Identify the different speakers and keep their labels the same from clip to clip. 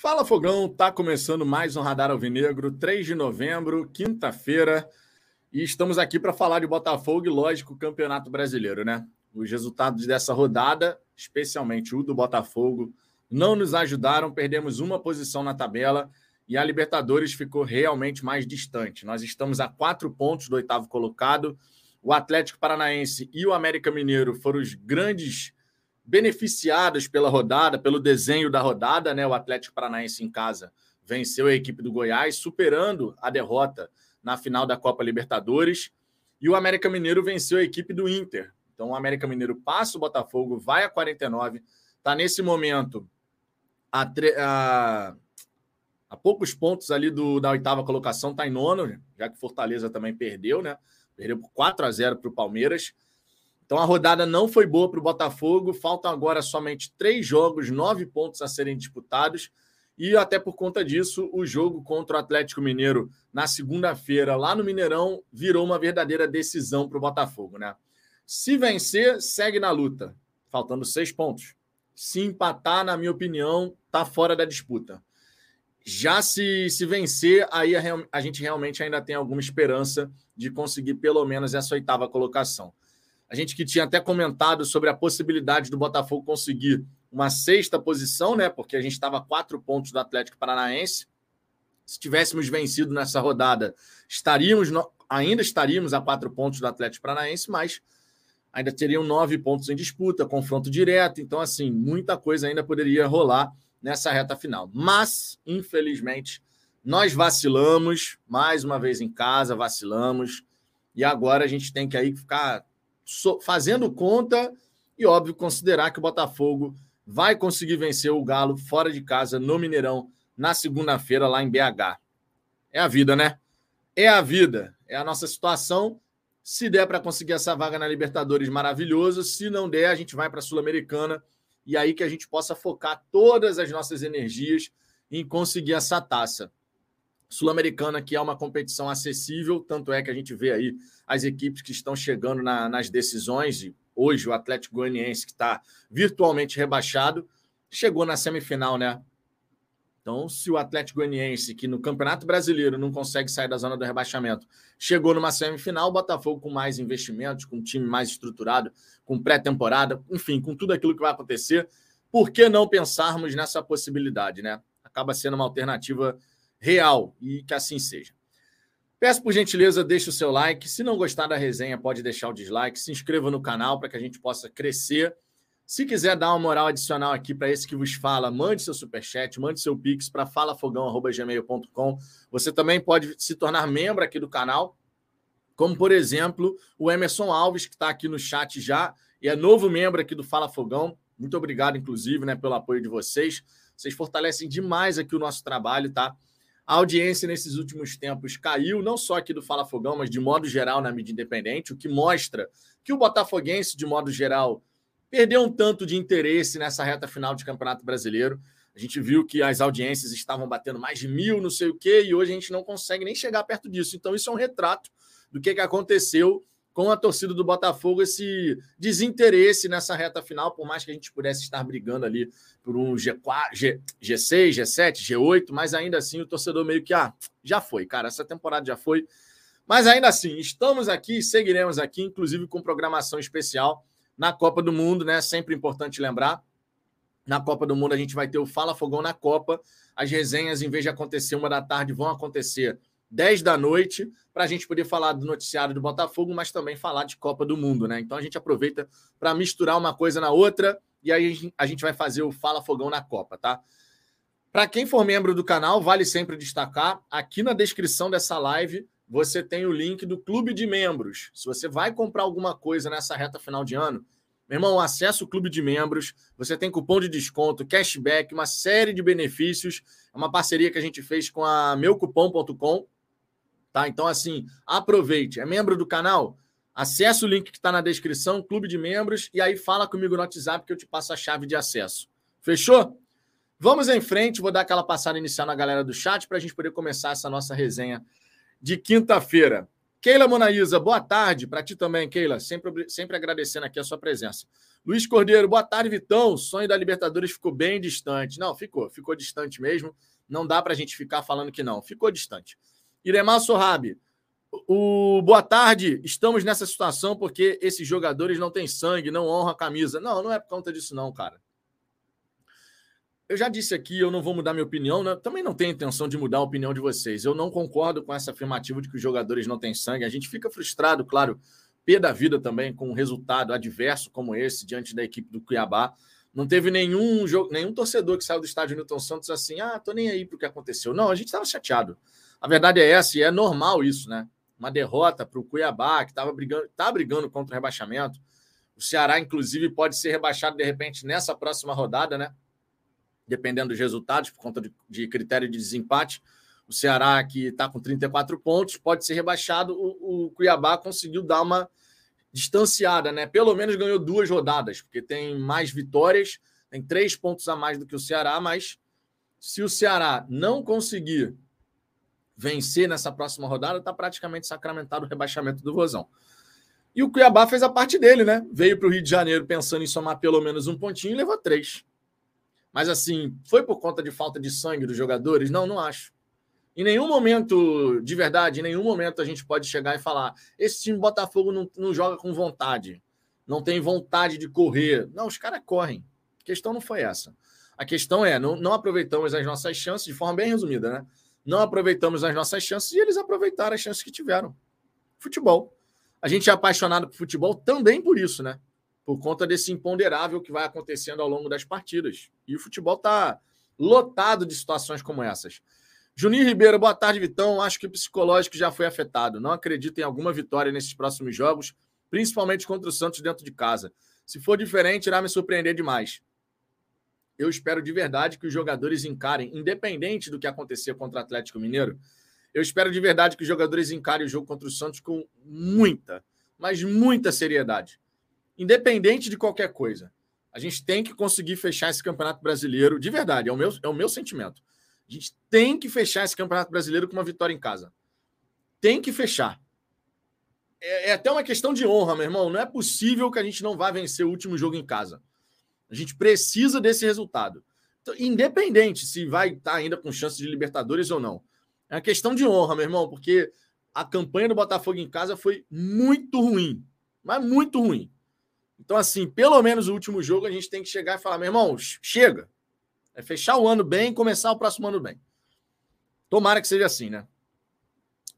Speaker 1: Fala Fogão, tá começando mais um Radar Alvinegro, 3 de novembro, quinta-feira, e estamos aqui para falar de Botafogo e, lógico, Campeonato Brasileiro, né? Os resultados dessa rodada, especialmente o do Botafogo, não nos ajudaram, perdemos uma posição na tabela e a Libertadores ficou realmente mais distante. Nós estamos a quatro pontos do oitavo colocado. O Atlético Paranaense e o América Mineiro foram os grandes beneficiadas pela rodada, pelo desenho da rodada, né? O Atlético Paranaense em casa venceu a equipe do Goiás, superando a derrota na final da Copa Libertadores. E o América Mineiro venceu a equipe do Inter. Então o América Mineiro passa o Botafogo, vai a 49, está nesse momento a, a, a, poucos pontos ali do, da oitava colocação, está em nono, já que Fortaleza também perdeu, né? Perdeu por 4 a 0 para o Palmeiras. Então a rodada não foi boa para o Botafogo. Faltam agora somente três jogos, nove pontos a serem disputados. E até por conta disso, o jogo contra o Atlético Mineiro na segunda-feira, lá no Mineirão, virou uma verdadeira decisão para o Botafogo, né? Se vencer, segue na luta, faltando seis pontos. Se empatar, na minha opinião, tá fora da disputa. Já se, se vencer, aí a, a gente realmente ainda tem alguma esperança de conseguir pelo menos essa oitava colocação. A gente que tinha até comentado sobre a possibilidade do Botafogo conseguir uma sexta posição, né? Porque a gente estava a quatro pontos do Atlético Paranaense. Se tivéssemos vencido nessa rodada, estaríamos no... ainda estaríamos a quatro pontos do Atlético Paranaense, mas ainda teriam nove pontos em disputa, confronto direto. Então, assim, muita coisa ainda poderia rolar nessa reta final. Mas, infelizmente, nós vacilamos mais uma vez em casa, vacilamos. E agora a gente tem que aí ficar fazendo conta e, óbvio, considerar que o Botafogo vai conseguir vencer o Galo fora de casa no Mineirão na segunda-feira lá em BH. É a vida, né? É a vida, é a nossa situação. Se der para conseguir essa vaga na Libertadores, maravilhoso. Se não der, a gente vai para a Sul-Americana e aí que a gente possa focar todas as nossas energias em conseguir essa taça. Sul-Americana, que é uma competição acessível, tanto é que a gente vê aí as equipes que estão chegando na, nas decisões, e hoje o Atlético Goianiense, que está virtualmente rebaixado, chegou na semifinal, né? Então, se o Atlético Goianiense, que no Campeonato Brasileiro não consegue sair da zona do rebaixamento, chegou numa semifinal, o Botafogo com mais investimentos, com um time mais estruturado, com pré-temporada, enfim, com tudo aquilo que vai acontecer, por que não pensarmos nessa possibilidade, né? Acaba sendo uma alternativa real e que assim seja. Peço por gentileza, deixe o seu like. Se não gostar da resenha, pode deixar o dislike. Se inscreva no canal para que a gente possa crescer. Se quiser dar uma moral adicional aqui para esse que vos fala, mande seu superchat, mande seu pix para falafogão.gmail.com. Você também pode se tornar membro aqui do canal, como, por exemplo, o Emerson Alves, que está aqui no chat já, e é novo membro aqui do Fala Fogão. Muito obrigado, inclusive, né, pelo apoio de vocês. Vocês fortalecem demais aqui o nosso trabalho, tá? A audiência nesses últimos tempos caiu, não só aqui do Fala Fogão, mas de modo geral na mídia independente, o que mostra que o Botafoguense, de modo geral, perdeu um tanto de interesse nessa reta final de Campeonato Brasileiro. A gente viu que as audiências estavam batendo mais de mil, não sei o quê, e hoje a gente não consegue nem chegar perto disso. Então, isso é um retrato do que, que aconteceu com a torcida do Botafogo, esse desinteresse nessa reta final, por mais que a gente pudesse estar brigando ali por um G4, G, G6, G7, G8, mas ainda assim o torcedor meio que, ah, já foi, cara, essa temporada já foi. Mas ainda assim, estamos aqui, seguiremos aqui, inclusive com programação especial na Copa do Mundo, né? Sempre importante lembrar. Na Copa do Mundo a gente vai ter o Fala Fogão na Copa. As resenhas, em vez de acontecer uma da tarde, vão acontecer 10 da noite, para a gente poder falar do noticiário do Botafogo, mas também falar de Copa do Mundo, né? Então a gente aproveita para misturar uma coisa na outra e aí a gente vai fazer o Fala Fogão na Copa, tá? Para quem for membro do canal, vale sempre destacar, aqui na descrição dessa live você tem o link do clube de membros. Se você vai comprar alguma coisa nessa reta final de ano, meu irmão, acessa o clube de membros, você tem cupom de desconto, cashback, uma série de benefícios. É uma parceria que a gente fez com a meucupom.com, Tá? Então, assim, aproveite. É membro do canal? Acesse o link que está na descrição, clube de membros, e aí fala comigo no WhatsApp que eu te passo a chave de acesso. Fechou? Vamos em frente, vou dar aquela passada inicial na galera do chat para a gente poder começar essa nossa resenha de quinta-feira. Keila Monaísa, boa tarde para ti também, Keila. Sempre, sempre agradecendo aqui a sua presença. Luiz Cordeiro, boa tarde, Vitão. O sonho da Libertadores ficou bem distante. Não, ficou, ficou distante mesmo. Não dá para a gente ficar falando que não. Ficou distante. Iremar Sorrabi, o boa tarde. Estamos nessa situação porque esses jogadores não têm sangue, não honram a camisa. Não, não é por conta disso, não, cara. Eu já disse aqui, eu não vou mudar minha opinião, né? também não tenho intenção de mudar a opinião de vocês. Eu não concordo com essa afirmativa de que os jogadores não têm sangue. A gente fica frustrado, claro, pé da vida também, com um resultado adverso como esse diante da equipe do Cuiabá. Não teve nenhum, jogo, nenhum torcedor que saiu do estádio Newton Santos assim, ah, tô nem aí pro que aconteceu. Não, a gente estava chateado. A verdade é essa, e é normal isso, né? Uma derrota para o Cuiabá, que estava brigando, tá brigando contra o rebaixamento. O Ceará, inclusive, pode ser rebaixado de repente nessa próxima rodada, né? dependendo dos resultados, por conta de, de critério de desempate. O Ceará, que está com 34 pontos, pode ser rebaixado. O, o, Cuiabá conseguiu dar uma distanciada, né? Pelo menos ganhou duas rodadas, porque tem mais vitórias, tem três pontos a mais do que o Ceará, mas se o Ceará não conseguir vencer nessa próxima rodada, está praticamente sacramentado o rebaixamento do Vozão. E o Cuiabá fez a parte dele, né? Veio para o Rio de Janeiro pensando em somar pelo menos um pontinho e levou três. Mas assim, foi por conta de falta de sangue dos jogadores? Não, não acho. Em nenhum momento, de verdade, em nenhum momento a gente pode chegar e falar: esse time Botafogo não, não joga com vontade, não tem vontade de correr. Não, os caras correm. A questão não foi essa. A questão é: não, não aproveitamos as nossas chances, de forma bem resumida, né? Não aproveitamos as nossas chances e eles aproveitaram as chances que tiveram. Futebol. A gente é apaixonado por futebol também por isso, né? por conta desse imponderável que vai acontecendo ao longo das partidas. E o futebol está lotado de situações como essas. Juninho Ribeiro, boa tarde, Vitão. Acho que o psicológico já foi afetado. Não acredito em alguma vitória nesses próximos jogos, principalmente contra o Santos dentro de casa. Se for diferente, irá me surpreender demais. Eu espero de verdade que os jogadores encarem, independente do que acontecer contra o Atlético Mineiro, eu espero de verdade que os jogadores encarem o jogo contra o Santos com muita, mas muita seriedade independente de qualquer coisa. A gente tem que conseguir fechar esse campeonato brasileiro, de verdade, é o meu, é o meu sentimento. A gente tem que fechar esse campeonato brasileiro com uma vitória em casa. Tem que fechar. É, é até uma questão de honra, meu irmão. Não é possível que a gente não vá vencer o último jogo em casa. A gente precisa desse resultado. Então, independente se vai estar ainda com chance de Libertadores ou não. É uma questão de honra, meu irmão, porque a campanha do Botafogo em casa foi muito ruim. Mas muito ruim. Então, assim, pelo menos o último jogo a gente tem que chegar e falar, meu irmão, chega. É fechar o ano bem e começar o próximo ano bem. Tomara que seja assim, né?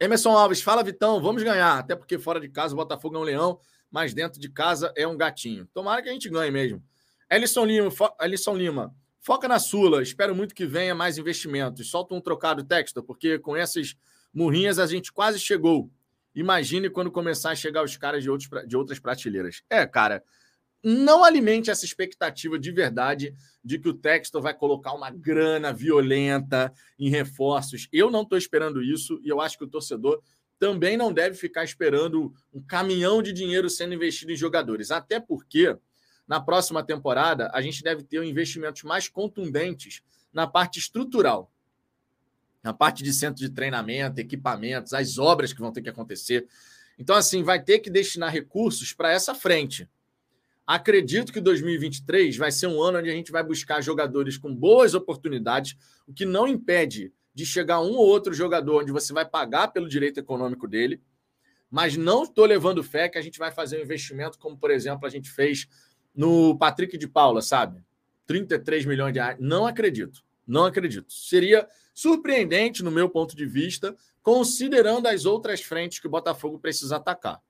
Speaker 1: Emerson Alves, fala, Vitão, vamos ganhar. Até porque fora de casa o Botafogo é um leão, mas dentro de casa é um gatinho. Tomara que a gente ganhe mesmo. Ellison Lima, fo... Lima foca na Sula. Espero muito que venha mais investimentos. Solta um trocado texto, porque com essas murrinhas a gente quase chegou. Imagine quando começar a chegar os caras de, outros, de outras prateleiras. É, cara, não alimente essa expectativa de verdade de que o Textor vai colocar uma grana violenta em reforços. Eu não estou esperando isso e eu acho que o torcedor também não deve ficar esperando um caminhão de dinheiro sendo investido em jogadores. Até porque na próxima temporada a gente deve ter investimentos mais contundentes na parte estrutural na parte de centro de treinamento, equipamentos, as obras que vão ter que acontecer. Então, assim, vai ter que destinar recursos para essa frente. Acredito que 2023 vai ser um ano onde a gente vai buscar jogadores com boas oportunidades, o que não impede de chegar um ou outro jogador onde você vai pagar pelo direito econômico dele, mas não estou levando fé que a gente vai fazer um investimento como, por exemplo, a gente fez no Patrick de Paula, sabe? 33 milhões de reais. Não acredito. Não acredito. Seria surpreendente, no meu ponto de vista, considerando as outras frentes que o Botafogo precisa atacar.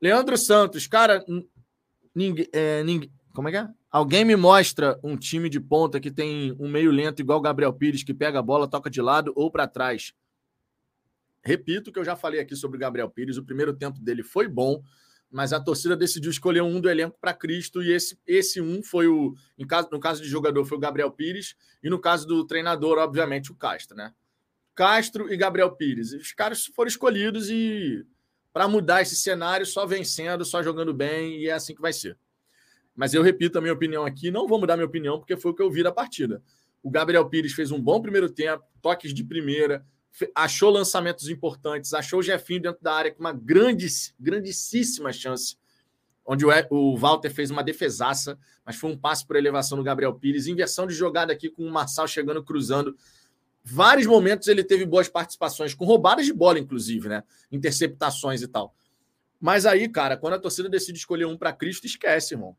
Speaker 1: Leandro Santos, cara, ninguém, é, ninguém, como é que é? Alguém me mostra um time de ponta que tem um meio lento igual o Gabriel Pires, que pega a bola, toca de lado ou para trás. Repito que eu já falei aqui sobre o Gabriel Pires, o primeiro tempo dele foi bom, mas a torcida decidiu escolher um do elenco para Cristo e esse, esse um foi o. Em caso, no caso de jogador, foi o Gabriel Pires, e no caso do treinador, obviamente, o Castro, né? Castro e Gabriel Pires. Os caras foram escolhidos e para mudar esse cenário, só vencendo, só jogando bem, e é assim que vai ser. Mas eu repito a minha opinião aqui, não vou mudar minha opinião, porque foi o que eu vi da partida. O Gabriel Pires fez um bom primeiro tempo, toques de primeira, achou lançamentos importantes, achou o Jefinho dentro da área com uma grande, grandíssima chance onde o Walter fez uma defesaça, mas foi um passe por elevação do Gabriel Pires, inversão de jogada aqui com o Marçal chegando, cruzando. Vários momentos ele teve boas participações, com roubadas de bola, inclusive, né? Interceptações e tal. Mas aí, cara, quando a torcida decide escolher um para Cristo, esquece, irmão.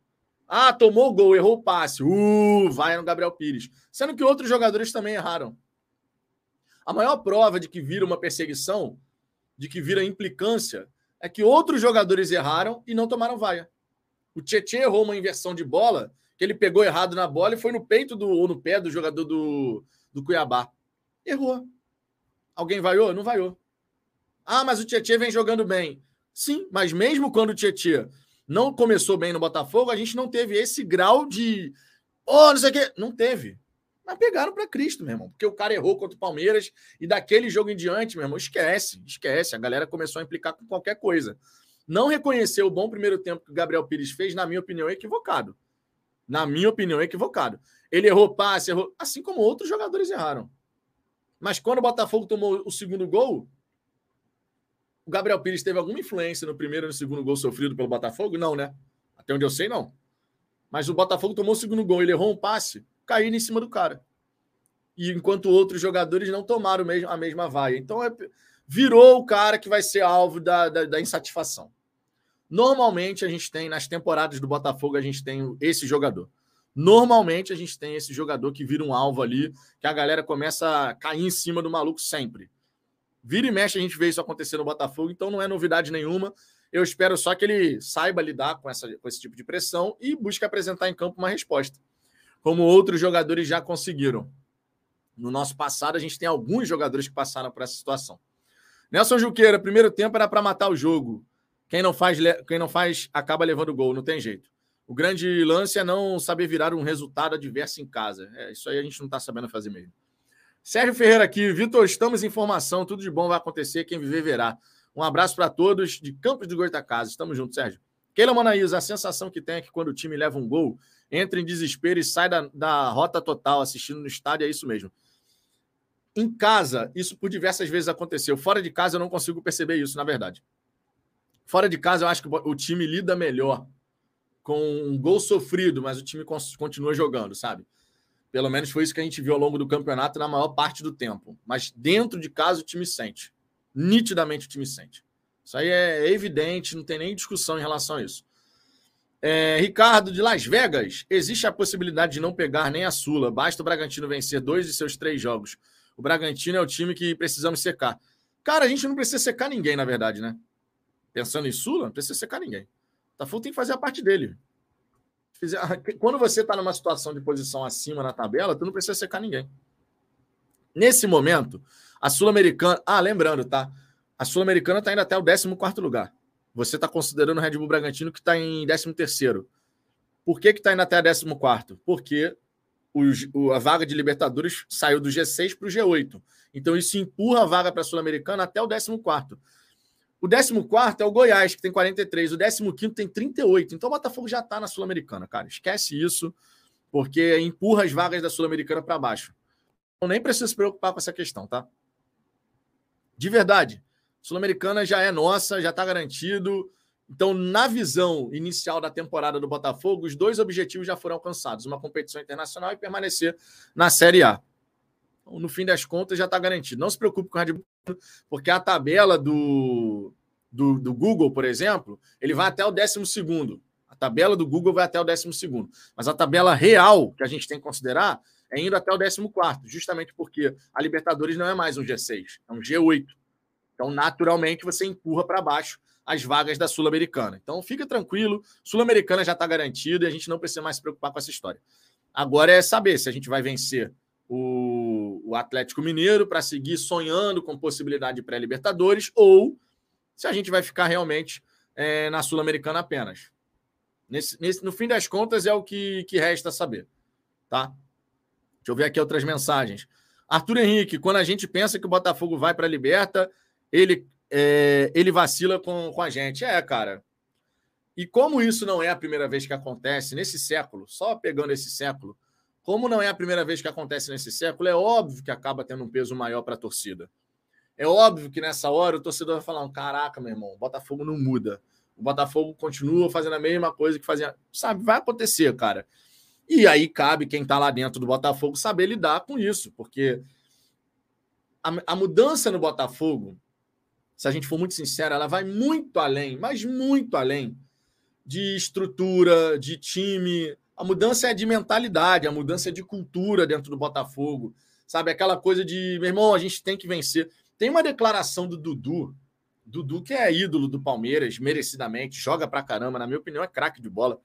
Speaker 1: Ah, tomou o gol, errou o passe. Uh, vai no Gabriel Pires. Sendo que outros jogadores também erraram. A maior prova de que vira uma perseguição, de que vira implicância, é que outros jogadores erraram e não tomaram vaia. O Tietchan errou uma inversão de bola, que ele pegou errado na bola e foi no peito do, ou no pé do jogador do, do Cuiabá. Errou. Alguém vaiou? Não vaiou. Ah, mas o Tietchan vem jogando bem. Sim, mas mesmo quando o Tietchan não começou bem no Botafogo, a gente não teve esse grau de. Oh, não sei o quê. Não teve. Mas pegaram para Cristo, meu irmão. Porque o cara errou contra o Palmeiras e daquele jogo em diante, meu irmão, esquece, esquece. A galera começou a implicar com qualquer coisa. Não reconhecer o bom primeiro tempo que o Gabriel Pires fez, na minha opinião, é equivocado. Na minha opinião, é equivocado. Ele errou passe, errou, assim como outros jogadores erraram. Mas quando o Botafogo tomou o segundo gol, o Gabriel Pires teve alguma influência no primeiro e no segundo gol sofrido pelo Botafogo? Não, né? Até onde eu sei, não. Mas o Botafogo tomou o segundo gol, ele errou um passe caíram em cima do cara. E enquanto outros jogadores não tomaram a mesma vaia. Então, é, virou o cara que vai ser alvo da, da, da insatisfação. Normalmente, a gente tem, nas temporadas do Botafogo, a gente tem esse jogador. Normalmente, a gente tem esse jogador que vira um alvo ali, que a galera começa a cair em cima do maluco sempre. Vira e mexe, a gente vê isso acontecer no Botafogo, então não é novidade nenhuma. Eu espero só que ele saiba lidar com, essa, com esse tipo de pressão e busque apresentar em campo uma resposta como outros jogadores já conseguiram. No nosso passado, a gente tem alguns jogadores que passaram por essa situação. Nelson Juqueira, primeiro tempo era para matar o jogo. Quem não faz, quem não faz acaba levando gol, não tem jeito. O grande lance é não saber virar um resultado adverso em casa. É, isso aí a gente não está sabendo fazer mesmo. Sérgio Ferreira aqui. Vitor, estamos em formação. Tudo de bom vai acontecer. Quem viver, verá. Um abraço para todos de Campos de Goitacazes. Estamos juntos, Sérgio. Keila Manaís, a sensação que tem é que quando o time leva um gol, entra em desespero e sai da, da rota total assistindo no estádio, é isso mesmo. Em casa, isso por diversas vezes aconteceu. Fora de casa, eu não consigo perceber isso, na verdade. Fora de casa, eu acho que o time lida melhor com um gol sofrido, mas o time continua jogando, sabe? Pelo menos foi isso que a gente viu ao longo do campeonato na maior parte do tempo. Mas dentro de casa, o time sente. Nitidamente, o time sente. Isso aí é evidente, não tem nem discussão em relação a isso. É, Ricardo, de Las Vegas, existe a possibilidade de não pegar nem a Sula. Basta o Bragantino vencer dois de seus três jogos. O Bragantino é o time que precisamos secar. Cara, a gente não precisa secar ninguém, na verdade, né? Pensando em Sula, não precisa secar ninguém. Tafu tem que fazer a parte dele. Quando você está numa situação de posição acima na tabela, tu não precisa secar ninguém. Nesse momento, a Sul-Americana. Ah, lembrando, tá? A Sul-Americana está indo até o 14 lugar. Você está considerando o Red Bull Bragantino que está em 13. Por que está indo até 14? Porque o, a vaga de Libertadores saiu do G6 para o G8. Então isso empurra a vaga para a Sul-Americana até o 14. O 14 é o Goiás, que tem 43. O 15 tem 38. Então o Botafogo já está na Sul-Americana, cara. Esquece isso, porque empurra as vagas da Sul-Americana para baixo. Então nem precisa se preocupar com essa questão, tá? De verdade. Sul-Americana já é nossa, já está garantido. Então, na visão inicial da temporada do Botafogo, os dois objetivos já foram alcançados: uma competição internacional e permanecer na Série A. Então, no fim das contas, já está garantido. Não se preocupe com o Red Bull, porque a tabela do, do, do, Google, por exemplo, ele vai até o 12. A tabela do Google vai até o 12. Mas a tabela real que a gente tem que considerar é indo até o 14, justamente porque a Libertadores não é mais um G6, é um G8. Então, naturalmente, você empurra para baixo as vagas da Sul-Americana. Então, fica tranquilo, Sul-Americana já está garantida e a gente não precisa mais se preocupar com essa história. Agora é saber se a gente vai vencer o, o Atlético Mineiro para seguir sonhando com possibilidade de pré-Libertadores ou se a gente vai ficar realmente é, na Sul-Americana apenas. Nesse, nesse, no fim das contas, é o que, que resta saber. Tá? Deixa eu ver aqui outras mensagens. Arthur Henrique, quando a gente pensa que o Botafogo vai para a Liberta, ele, é, ele vacila com, com a gente. É, cara. E como isso não é a primeira vez que acontece nesse século, só pegando esse século, como não é a primeira vez que acontece nesse século, é óbvio que acaba tendo um peso maior para a torcida. É óbvio que nessa hora o torcedor vai falar: caraca, meu irmão, o Botafogo não muda. O Botafogo continua fazendo a mesma coisa que fazia. Sabe, vai acontecer, cara. E aí cabe quem está lá dentro do Botafogo saber lidar com isso, porque a, a, mudança no Botafogo, se a gente for muito sincero, ela vai muito além, mas muito além de estrutura, de time. A mudança é de mentalidade, a mudança é de cultura dentro do Botafogo. Sabe, aquela coisa de, meu irmão, a gente tem que vencer. Tem uma declaração do Dudu, Dudu que é ídolo do Palmeiras, merecidamente, joga pra caramba, na minha opinião é craque de bola.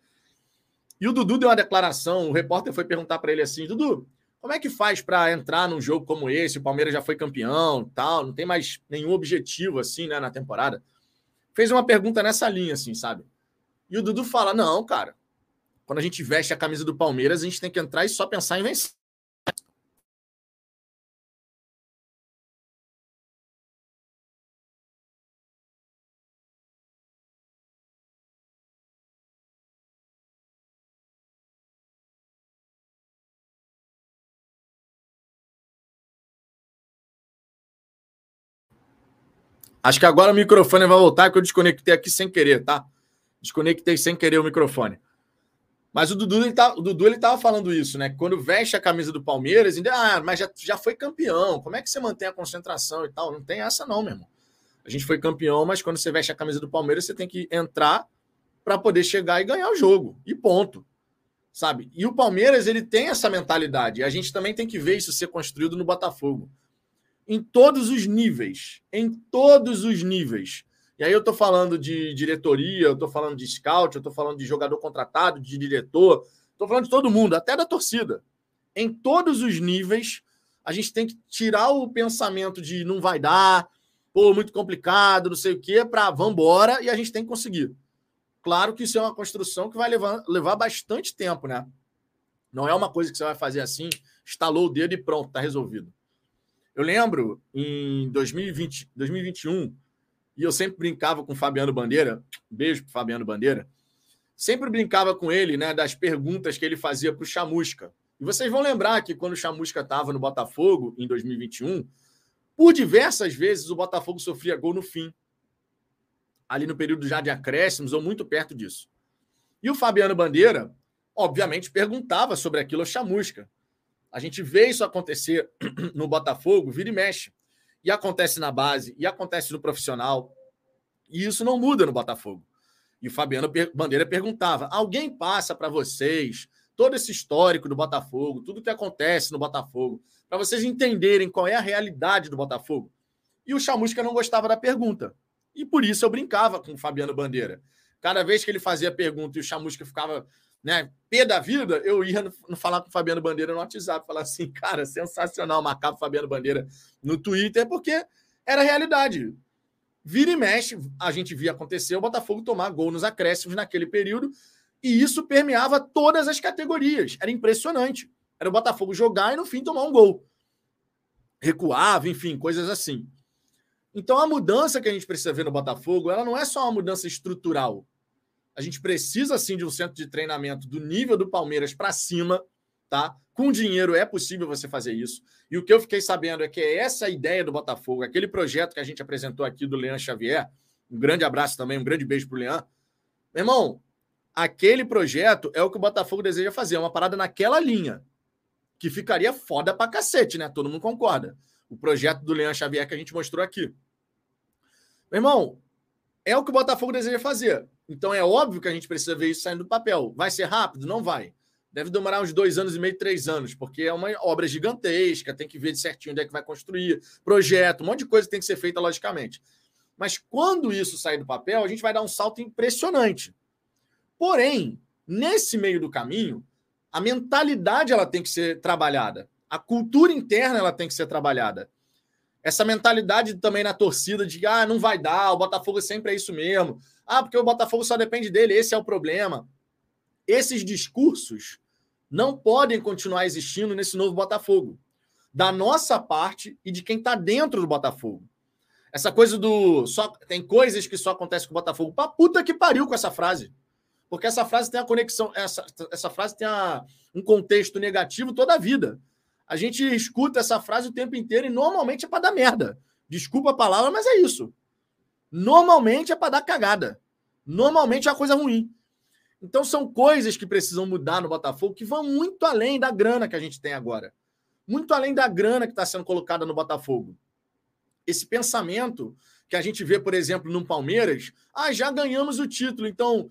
Speaker 1: E o Dudu deu uma declaração, o repórter foi perguntar para ele assim: Dudu, como é que faz para entrar num jogo como esse? O Palmeiras já foi campeão, tal, não tem mais nenhum objetivo assim, né, na temporada. Fez uma pergunta nessa linha, assim, sabe? E o Dudu fala: Não, cara, quando a gente veste a camisa do Palmeiras, a gente tem que entrar e só pensar em vencer. Acho que agora o microfone vai voltar, que eu desconectei aqui sem querer, tá? Desconectei sem querer o microfone. Mas o Dudu, ele tá, o Dudu ele tava falando isso, né? Quando veste a camisa do Palmeiras, ainda, ah, mas já, já foi campeão. Como é que você mantém a concentração e tal? Não tem essa, não, meu irmão. A gente foi campeão, mas quando você veste a camisa do Palmeiras, você tem que entrar para poder chegar e ganhar o jogo. E ponto. Sabe? E o Palmeiras, ele tem essa mentalidade. E a gente também tem que ver isso ser construído no Botafogo em todos os níveis. Em todos os níveis. E aí eu estou falando de diretoria, eu estou falando de scout, eu estou falando de jogador contratado, de diretor, estou falando de todo mundo, até da torcida. Em todos os níveis, a gente tem que tirar o pensamento de não vai dar, pô, muito complicado, não sei o quê, para vambora, e a gente tem que conseguir. Claro que isso é uma construção que vai levar, levar bastante tempo, né? Não é uma coisa que você vai fazer assim, estalou o dedo e pronto, está resolvido. Eu lembro em 2020, 2021, e eu sempre brincava com o Fabiano Bandeira, beijo para Fabiano Bandeira, sempre brincava com ele né, das perguntas que ele fazia para o Chamusca. E vocês vão lembrar que quando o Chamusca estava no Botafogo, em 2021, por diversas vezes o Botafogo sofria gol no fim. Ali no período já de acréscimos, ou muito perto disso. E o Fabiano Bandeira, obviamente, perguntava sobre aquilo ao Chamusca. A gente vê isso acontecer no Botafogo, vira e mexe. E acontece na base, e acontece no profissional. E isso não muda no Botafogo. E o Fabiano Bandeira perguntava: alguém passa para vocês todo esse histórico do Botafogo, tudo que acontece no Botafogo, para vocês entenderem qual é a realidade do Botafogo? E o Chamusca não gostava da pergunta. E por isso eu brincava com o Fabiano Bandeira. Cada vez que ele fazia pergunta e o Chamusca ficava né, pé da vida, eu ia no, falar com o Fabiano Bandeira no WhatsApp, falar assim, cara, sensacional marcar o Fabiano Bandeira no Twitter, porque era realidade. Vira e mexe, a gente via acontecer o Botafogo tomar gol nos acréscimos naquele período, e isso permeava todas as categorias. Era impressionante. Era o Botafogo jogar e no fim tomar um gol. Recuava, enfim, coisas assim. Então a mudança que a gente precisa ver no Botafogo, ela não é só uma mudança estrutural. A gente precisa sim de um centro de treinamento do nível do Palmeiras para cima, tá? Com dinheiro é possível você fazer isso. E o que eu fiquei sabendo é que é essa ideia do Botafogo, aquele projeto que a gente apresentou aqui do Leandro Xavier. Um grande abraço também, um grande beijo para o Leandro. Meu irmão, aquele projeto é o que o Botafogo deseja fazer, é uma parada naquela linha, que ficaria foda pra cacete, né? Todo mundo concorda. O projeto do Leandro Xavier que a gente mostrou aqui. Meu irmão, é o que o Botafogo deseja fazer. Então é óbvio que a gente precisa ver isso saindo do papel. Vai ser rápido? Não vai. Deve demorar uns dois anos e meio, três anos, porque é uma obra gigantesca, tem que ver de certinho onde é que vai construir, projeto, um monte de coisa tem que ser feita logicamente. Mas quando isso sair do papel, a gente vai dar um salto impressionante. Porém, nesse meio do caminho, a mentalidade ela tem que ser trabalhada, a cultura interna ela tem que ser trabalhada essa mentalidade também na torcida de ah, não vai dar, o Botafogo sempre é isso mesmo. Ah, porque o Botafogo só depende dele, esse é o problema. Esses discursos não podem continuar existindo nesse novo Botafogo. Da nossa parte e de quem está dentro do Botafogo. Essa coisa do. Só, tem coisas que só acontecem com o Botafogo. Pra puta que pariu com essa frase. Porque essa frase tem a conexão. Essa, essa frase tem a, um contexto negativo toda a vida. A gente escuta essa frase o tempo inteiro e normalmente é para dar merda. Desculpa a palavra, mas é isso. Normalmente é para dar cagada. Normalmente é uma coisa ruim. Então são coisas que precisam mudar no Botafogo que vão muito além da grana que a gente tem agora. Muito além da grana que está sendo colocada no Botafogo. Esse pensamento que a gente vê, por exemplo, no Palmeiras, ah, já ganhamos o título, então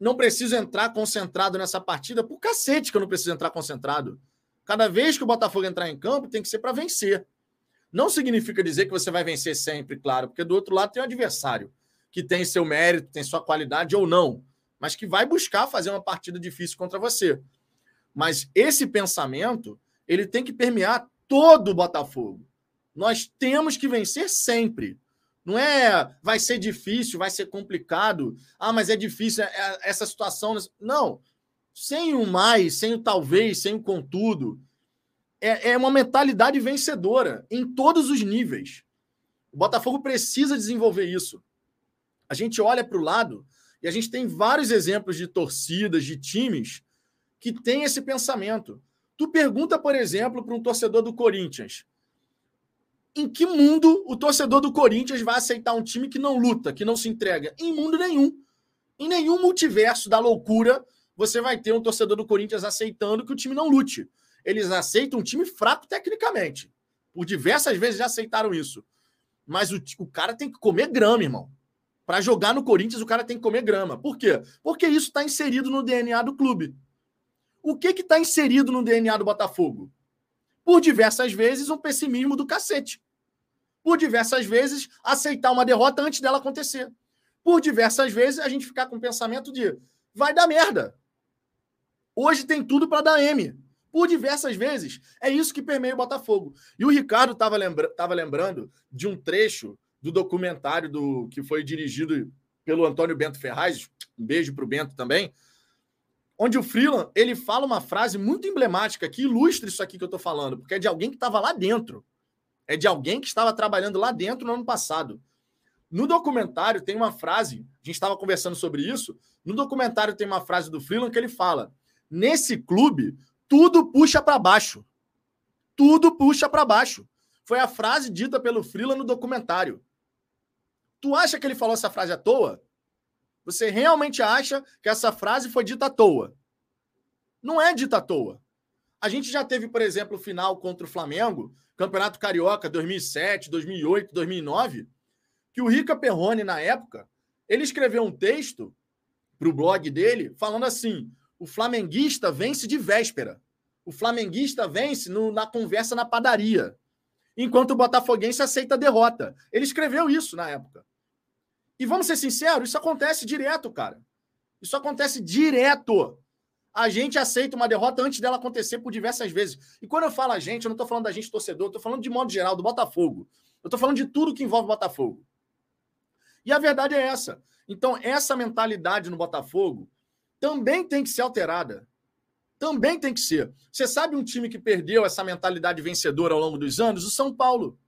Speaker 1: não preciso entrar concentrado nessa partida. Por cacete que eu não preciso entrar concentrado. Cada vez que o Botafogo entrar em campo, tem que ser para vencer. Não significa dizer que você vai vencer sempre, claro, porque do outro lado tem um adversário que tem seu mérito, tem sua qualidade ou não, mas que vai buscar fazer uma partida difícil contra você. Mas esse pensamento, ele tem que permear todo o Botafogo. Nós temos que vencer sempre. Não é vai ser difícil, vai ser complicado. Ah, mas é difícil é, é, essa situação. Não. Sem o mais, sem o talvez, sem o contudo. É, é uma mentalidade vencedora em todos os níveis. O Botafogo precisa desenvolver isso. A gente olha para o lado e a gente tem vários exemplos de torcidas, de times que têm esse pensamento. Tu pergunta, por exemplo, para um torcedor do Corinthians: em que mundo o torcedor do Corinthians vai aceitar um time que não luta, que não se entrega? Em mundo nenhum. Em nenhum multiverso da loucura você vai ter um torcedor do Corinthians aceitando que o time não lute. Eles aceitam um time fraco tecnicamente. Por diversas vezes já aceitaram isso. Mas o, o cara tem que comer grama, irmão. Para jogar no Corinthians, o cara tem que comer grama. Por quê? Porque isso está inserido no DNA do clube. O que está inserido no DNA do Botafogo? Por diversas vezes, um pessimismo do cacete. Por diversas vezes, aceitar uma derrota antes dela acontecer. Por diversas vezes, a gente ficar com o pensamento de vai dar merda. Hoje tem tudo para dar M. Por diversas vezes. É isso que permeia o Botafogo. E o Ricardo estava lembra lembrando de um trecho do documentário do que foi dirigido pelo Antônio Bento Ferraz. Um beijo para o Bento também onde o Freeland ele fala uma frase muito emblemática que ilustra isso aqui que eu estou falando, porque é de alguém que estava lá dentro. É de alguém que estava trabalhando lá dentro no ano passado. No documentário tem uma frase, a gente estava conversando sobre isso. No documentário tem uma frase do Freeland que ele fala: nesse clube, tudo puxa para baixo. Tudo puxa para baixo. Foi a frase dita pelo Freeland no documentário. Tu acha que ele falou essa frase à toa? Você realmente acha que essa frase foi dita à toa? Não é dita à toa. A gente já teve, por exemplo, o final contra o Flamengo, Campeonato Carioca 2007, 2008, 2009, que o Rica Perrone, na época, ele escreveu um texto para o blog dele falando assim: o flamenguista vence de véspera. O flamenguista vence no, na conversa na padaria. Enquanto o botafoguense aceita a derrota. Ele escreveu isso na época. E vamos ser sinceros, isso acontece direto, cara. Isso acontece direto. A gente aceita uma derrota antes dela acontecer por diversas vezes. E quando eu falo a gente, eu não estou falando da gente torcedor, eu estou falando de modo geral, do Botafogo. Eu estou falando de tudo que envolve o Botafogo. E a verdade é essa. Então, essa mentalidade no Botafogo também tem que ser alterada. Também tem que ser. Você sabe um time que perdeu essa mentalidade vencedora ao longo dos anos? O São Paulo.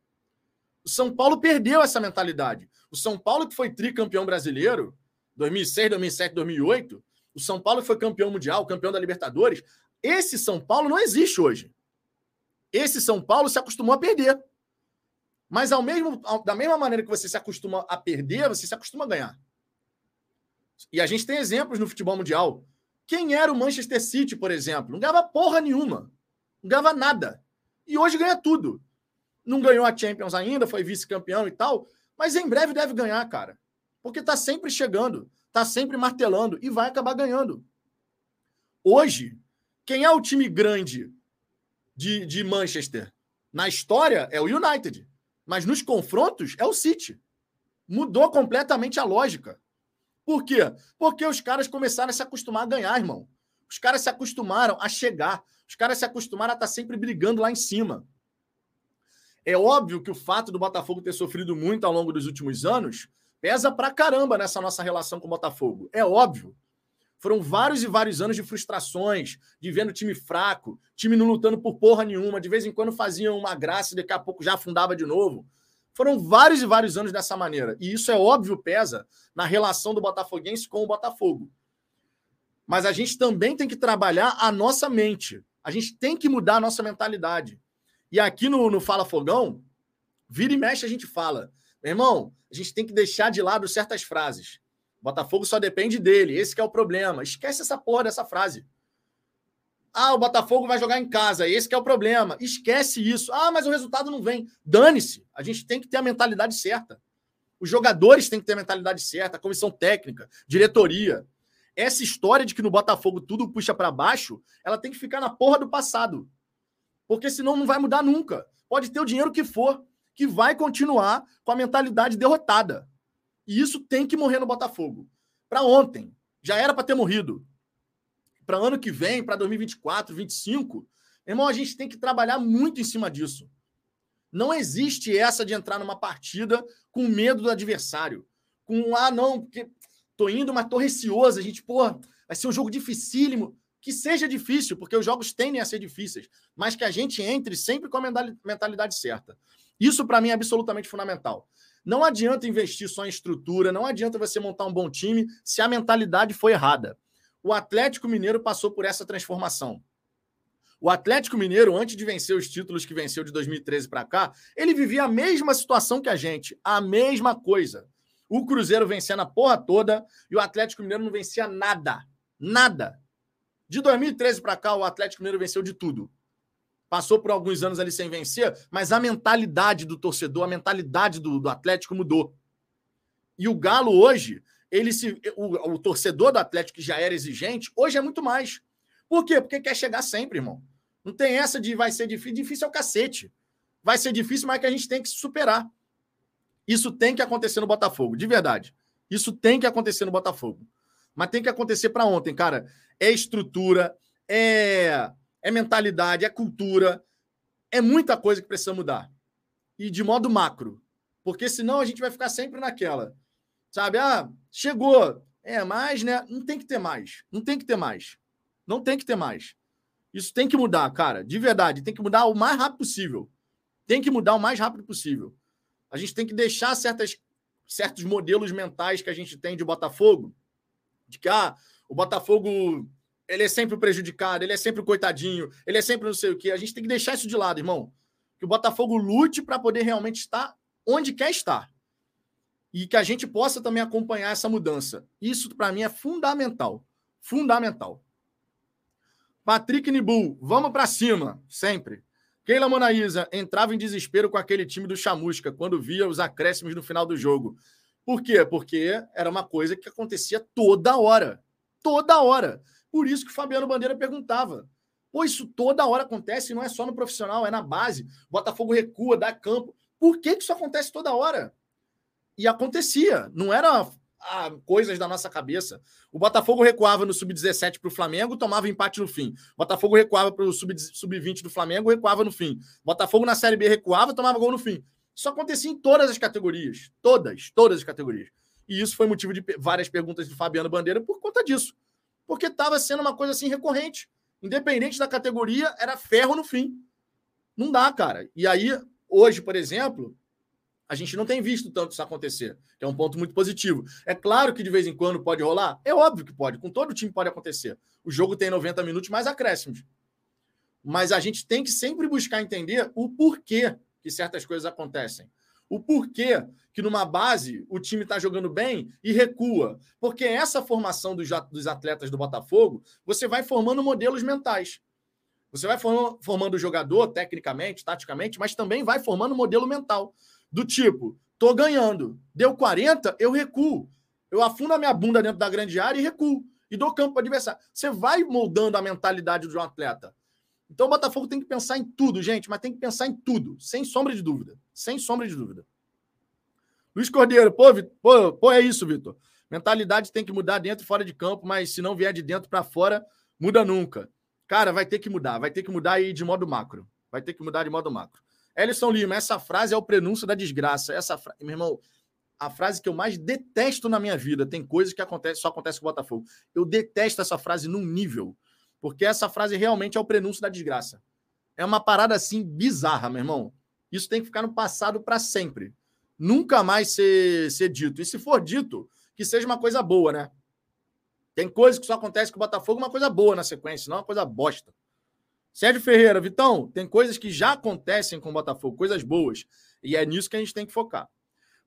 Speaker 1: O São Paulo perdeu essa mentalidade. O São Paulo, que foi tricampeão brasileiro, 2006, 2007, 2008, o São Paulo foi campeão mundial, campeão da Libertadores. Esse São Paulo não existe hoje. Esse São Paulo se acostumou a perder. Mas ao mesmo, da mesma maneira que você se acostuma a perder, você se acostuma a ganhar. E a gente tem exemplos no futebol mundial. Quem era o Manchester City, por exemplo? Não ganhava porra nenhuma. Não ganhava nada. E hoje ganha tudo. Não ganhou a Champions ainda, foi vice-campeão e tal, mas em breve deve ganhar, cara. Porque tá sempre chegando, tá sempre martelando e vai acabar ganhando. Hoje, quem é o time grande de, de Manchester? Na história é o United, mas nos confrontos é o City. Mudou completamente a lógica. Por quê? Porque os caras começaram a se acostumar a ganhar, irmão. Os caras se acostumaram a chegar. Os caras se acostumaram a estar tá sempre brigando lá em cima. É óbvio que o fato do Botafogo ter sofrido muito ao longo dos últimos anos pesa pra caramba nessa nossa relação com o Botafogo. É óbvio. Foram vários e vários anos de frustrações, de vendo time fraco, time não lutando por porra nenhuma, de vez em quando faziam uma graça e daqui a pouco já afundava de novo. Foram vários e vários anos dessa maneira. E isso é óbvio pesa na relação do Botafoguense com o Botafogo. Mas a gente também tem que trabalhar a nossa mente. A gente tem que mudar a nossa mentalidade. E aqui no, no Fala Fogão, vira e mexe a gente fala. Meu irmão, a gente tem que deixar de lado certas frases. Botafogo só depende dele. Esse é o problema. Esquece essa porra dessa frase. Ah, o Botafogo vai jogar em casa. Esse é o problema. Esquece isso. Ah, mas o resultado não vem. Dane-se. A gente tem que ter a mentalidade certa. Os jogadores têm que ter a mentalidade certa, a comissão técnica, diretoria. Essa história de que no Botafogo tudo puxa para baixo, ela tem que ficar na porra do passado. Porque senão não vai mudar nunca. Pode ter o dinheiro que for, que vai continuar com a mentalidade derrotada. E isso tem que morrer no Botafogo. Para ontem, já era para ter morrido. Para ano que vem, para 2024, 2025, irmão, a gente tem que trabalhar muito em cima disso. Não existe essa de entrar numa partida com medo do adversário. Com, ah, não, porque tô indo, mas tô receoso. A gente, pô, vai ser um jogo dificílimo. Que seja difícil, porque os jogos tendem a ser difíceis, mas que a gente entre sempre com a mentalidade certa. Isso, para mim, é absolutamente fundamental. Não adianta investir só em estrutura, não adianta você montar um bom time se a mentalidade foi errada. O Atlético Mineiro passou por essa transformação. O Atlético Mineiro, antes de vencer os títulos que venceu de 2013 para cá, ele vivia a mesma situação que a gente, a mesma coisa. O Cruzeiro vencendo a porra toda e o Atlético Mineiro não vencia nada. Nada. De 2013 para cá, o Atlético Mineiro venceu de tudo. Passou por alguns anos ali sem vencer, mas a mentalidade do torcedor, a mentalidade do, do Atlético mudou. E o Galo hoje, ele se, o, o torcedor do Atlético que já era exigente, hoje é muito mais. Por quê? Porque quer chegar sempre, irmão. Não tem essa de vai ser difícil. Difícil é o cacete. Vai ser difícil, mas é que a gente tem que superar. Isso tem que acontecer no Botafogo, de verdade. Isso tem que acontecer no Botafogo. Mas tem que acontecer para ontem, cara. É estrutura, é, é mentalidade, é cultura. É muita coisa que precisa mudar. E de modo macro. Porque senão a gente vai ficar sempre naquela. Sabe? Ah, chegou. É, mais, né? Não tem que ter mais. Não tem que ter mais. Não tem que ter mais. Isso tem que mudar, cara. De verdade. Tem que mudar o mais rápido possível. Tem que mudar o mais rápido possível. A gente tem que deixar certas, certos modelos mentais que a gente tem de Botafogo, de que ah, o Botafogo ele é sempre o prejudicado, ele é sempre o coitadinho, ele é sempre não sei o quê. A gente tem que deixar isso de lado, irmão. Que o Botafogo lute para poder realmente estar onde quer estar. E que a gente possa também acompanhar essa mudança. Isso, para mim, é fundamental. Fundamental. Patrick Nibu, vamos para cima, sempre. Keila Monaísa entrava em desespero com aquele time do Chamusca quando via os acréscimos no final do jogo. Por quê? Porque era uma coisa que acontecia toda hora. Toda hora. Por isso que o Fabiano Bandeira perguntava. Pô, isso toda hora acontece, não é só no profissional, é na base. Botafogo recua, dá campo. Por que, que isso acontece toda hora? E acontecia. Não era ah, coisas da nossa cabeça. O Botafogo recuava no sub-17 para o Flamengo, tomava empate no fim. O Botafogo recuava para o sub-20 do Flamengo, recuava no fim. O Botafogo na Série B recuava, tomava gol no fim. Isso acontecia em todas as categorias. Todas, todas as categorias. E isso foi motivo de várias perguntas do Fabiano Bandeira por conta disso. Porque estava sendo uma coisa assim recorrente. Independente da categoria, era ferro no fim. Não dá, cara. E aí, hoje, por exemplo, a gente não tem visto tanto isso acontecer, que é um ponto muito positivo. É claro que de vez em quando pode rolar, é óbvio que pode, com todo time pode acontecer. O jogo tem 90 minutos mais acréscimos. Mas a gente tem que sempre buscar entender o porquê que certas coisas acontecem. O porquê que numa base o time está jogando bem e recua. Porque essa formação dos, atletas do Botafogo, você vai formando modelos mentais. Você vai formando o jogador, tecnicamente, taticamente, mas também vai formando modelo mental. Do tipo, tô ganhando, deu 40, eu recuo. Eu afundo a minha bunda dentro da grande área e recuo. E dou campo para adversário. Você vai moldando a mentalidade de um atleta. Então o Botafogo tem que pensar em tudo, gente, mas tem que pensar em tudo, sem sombra de dúvida. Sem sombra de dúvida. Luiz Cordeiro, pô, pô, pô é isso, Vitor. Mentalidade tem que mudar dentro e fora de campo, mas se não vier de dentro para fora, muda nunca. Cara, vai ter que mudar, vai ter que mudar aí de modo macro. Vai ter que mudar de modo macro. Ellison Lima, essa frase é o prenúncio da desgraça. Essa fra... Meu irmão, a frase que eu mais detesto na minha vida. Tem coisas que acontece, só acontece com o Botafogo. Eu detesto essa frase num nível, porque essa frase realmente é o prenúncio da desgraça. É uma parada assim bizarra, meu irmão. Isso tem que ficar no passado para sempre. Nunca mais ser, ser dito. E se for dito, que seja uma coisa boa, né? Tem coisas que só acontece com o Botafogo, uma coisa boa na sequência, não uma coisa bosta. Sérgio Ferreira, Vitão, tem coisas que já acontecem com o Botafogo, coisas boas. E é nisso que a gente tem que focar.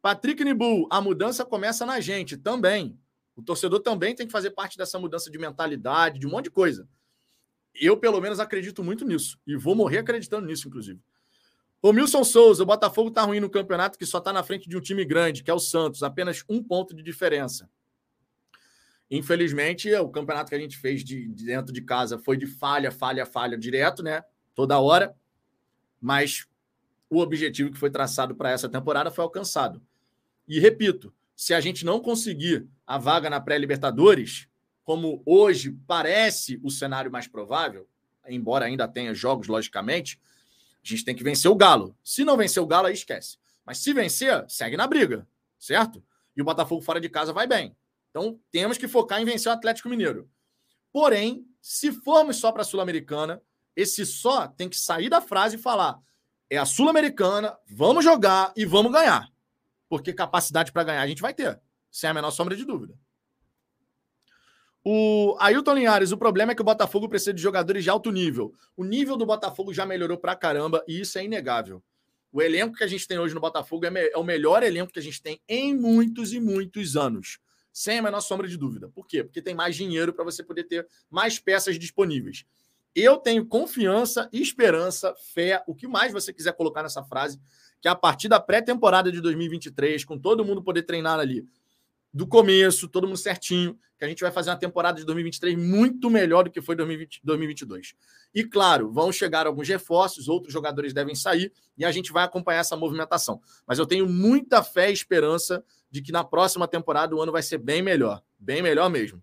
Speaker 1: Patrick Nibu, a mudança começa na gente também. O torcedor também tem que fazer parte dessa mudança de mentalidade, de um monte de coisa. Eu, pelo menos, acredito muito nisso. E vou morrer acreditando nisso, inclusive. O Milson Souza, o Botafogo tá ruim no campeonato que só tá na frente de um time grande, que é o Santos, apenas um ponto de diferença. Infelizmente, o campeonato que a gente fez de, de dentro de casa foi de falha, falha, falha direto, né? Toda hora. Mas o objetivo que foi traçado para essa temporada foi alcançado. E repito, se a gente não conseguir a vaga na pré-Libertadores, como hoje parece o cenário mais provável, embora ainda tenha jogos, logicamente, a gente tem que vencer o Galo. Se não vencer o Galo, aí esquece. Mas se vencer, segue na briga, certo? E o Botafogo fora de casa vai bem. Então temos que focar em vencer o Atlético Mineiro. Porém, se formos só para a Sul-Americana, esse só tem que sair da frase e falar: é a Sul-Americana, vamos jogar e vamos ganhar. Porque capacidade para ganhar a gente vai ter, sem a menor sombra de dúvida. O Ailton Linhares, o problema é que o Botafogo precisa de jogadores de alto nível. O nível do Botafogo já melhorou pra caramba e isso é inegável. O elenco que a gente tem hoje no Botafogo é, é o melhor elenco que a gente tem em muitos e muitos anos. Sem a menor sombra de dúvida. Por quê? Porque tem mais dinheiro para você poder ter mais peças disponíveis. Eu tenho confiança, esperança, fé, o que mais você quiser colocar nessa frase, que a partir da pré-temporada de 2023, com todo mundo poder treinar ali, do começo, todo mundo certinho, que a gente vai fazer uma temporada de 2023 muito melhor do que foi 2020, 2022. E claro, vão chegar alguns reforços, outros jogadores devem sair e a gente vai acompanhar essa movimentação. Mas eu tenho muita fé e esperança de que na próxima temporada o ano vai ser bem melhor, bem melhor mesmo.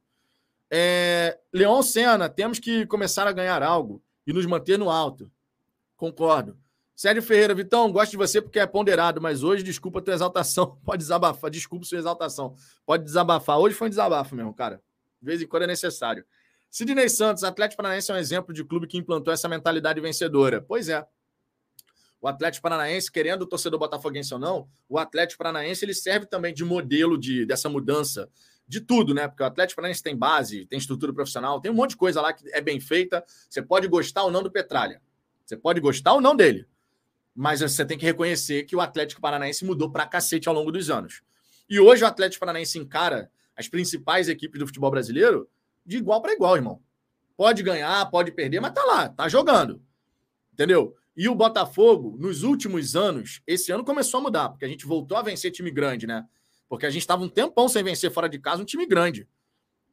Speaker 1: É, Leon Senna, temos que começar a ganhar algo e nos manter no alto. Concordo. Sérgio Ferreira, Vitão, gosto de você porque é ponderado, mas hoje, desculpa a tua exaltação. Pode desabafar. Desculpa sua exaltação. Pode desabafar. Hoje foi um desabafo mesmo, cara. De vez em quando é necessário. Sidney Santos, Atlético Paranaense é um exemplo de clube que implantou essa mentalidade vencedora. Pois é. O Atlético Paranaense, querendo o torcedor botafoguense ou não, o Atlético Paranaense ele serve também de modelo de, dessa mudança de tudo, né? Porque o Atlético Paranaense tem base, tem estrutura profissional, tem um monte de coisa lá que é bem feita. Você pode gostar ou não do Petralha. Você pode gostar ou não dele mas você tem que reconhecer que o Atlético Paranaense mudou pra cacete ao longo dos anos. E hoje o Atlético Paranaense encara as principais equipes do futebol brasileiro de igual para igual, irmão. Pode ganhar, pode perder, mas tá lá, tá jogando. Entendeu? E o Botafogo, nos últimos anos, esse ano começou a mudar, porque a gente voltou a vencer time grande, né? Porque a gente estava um tempão sem vencer fora de casa um time grande.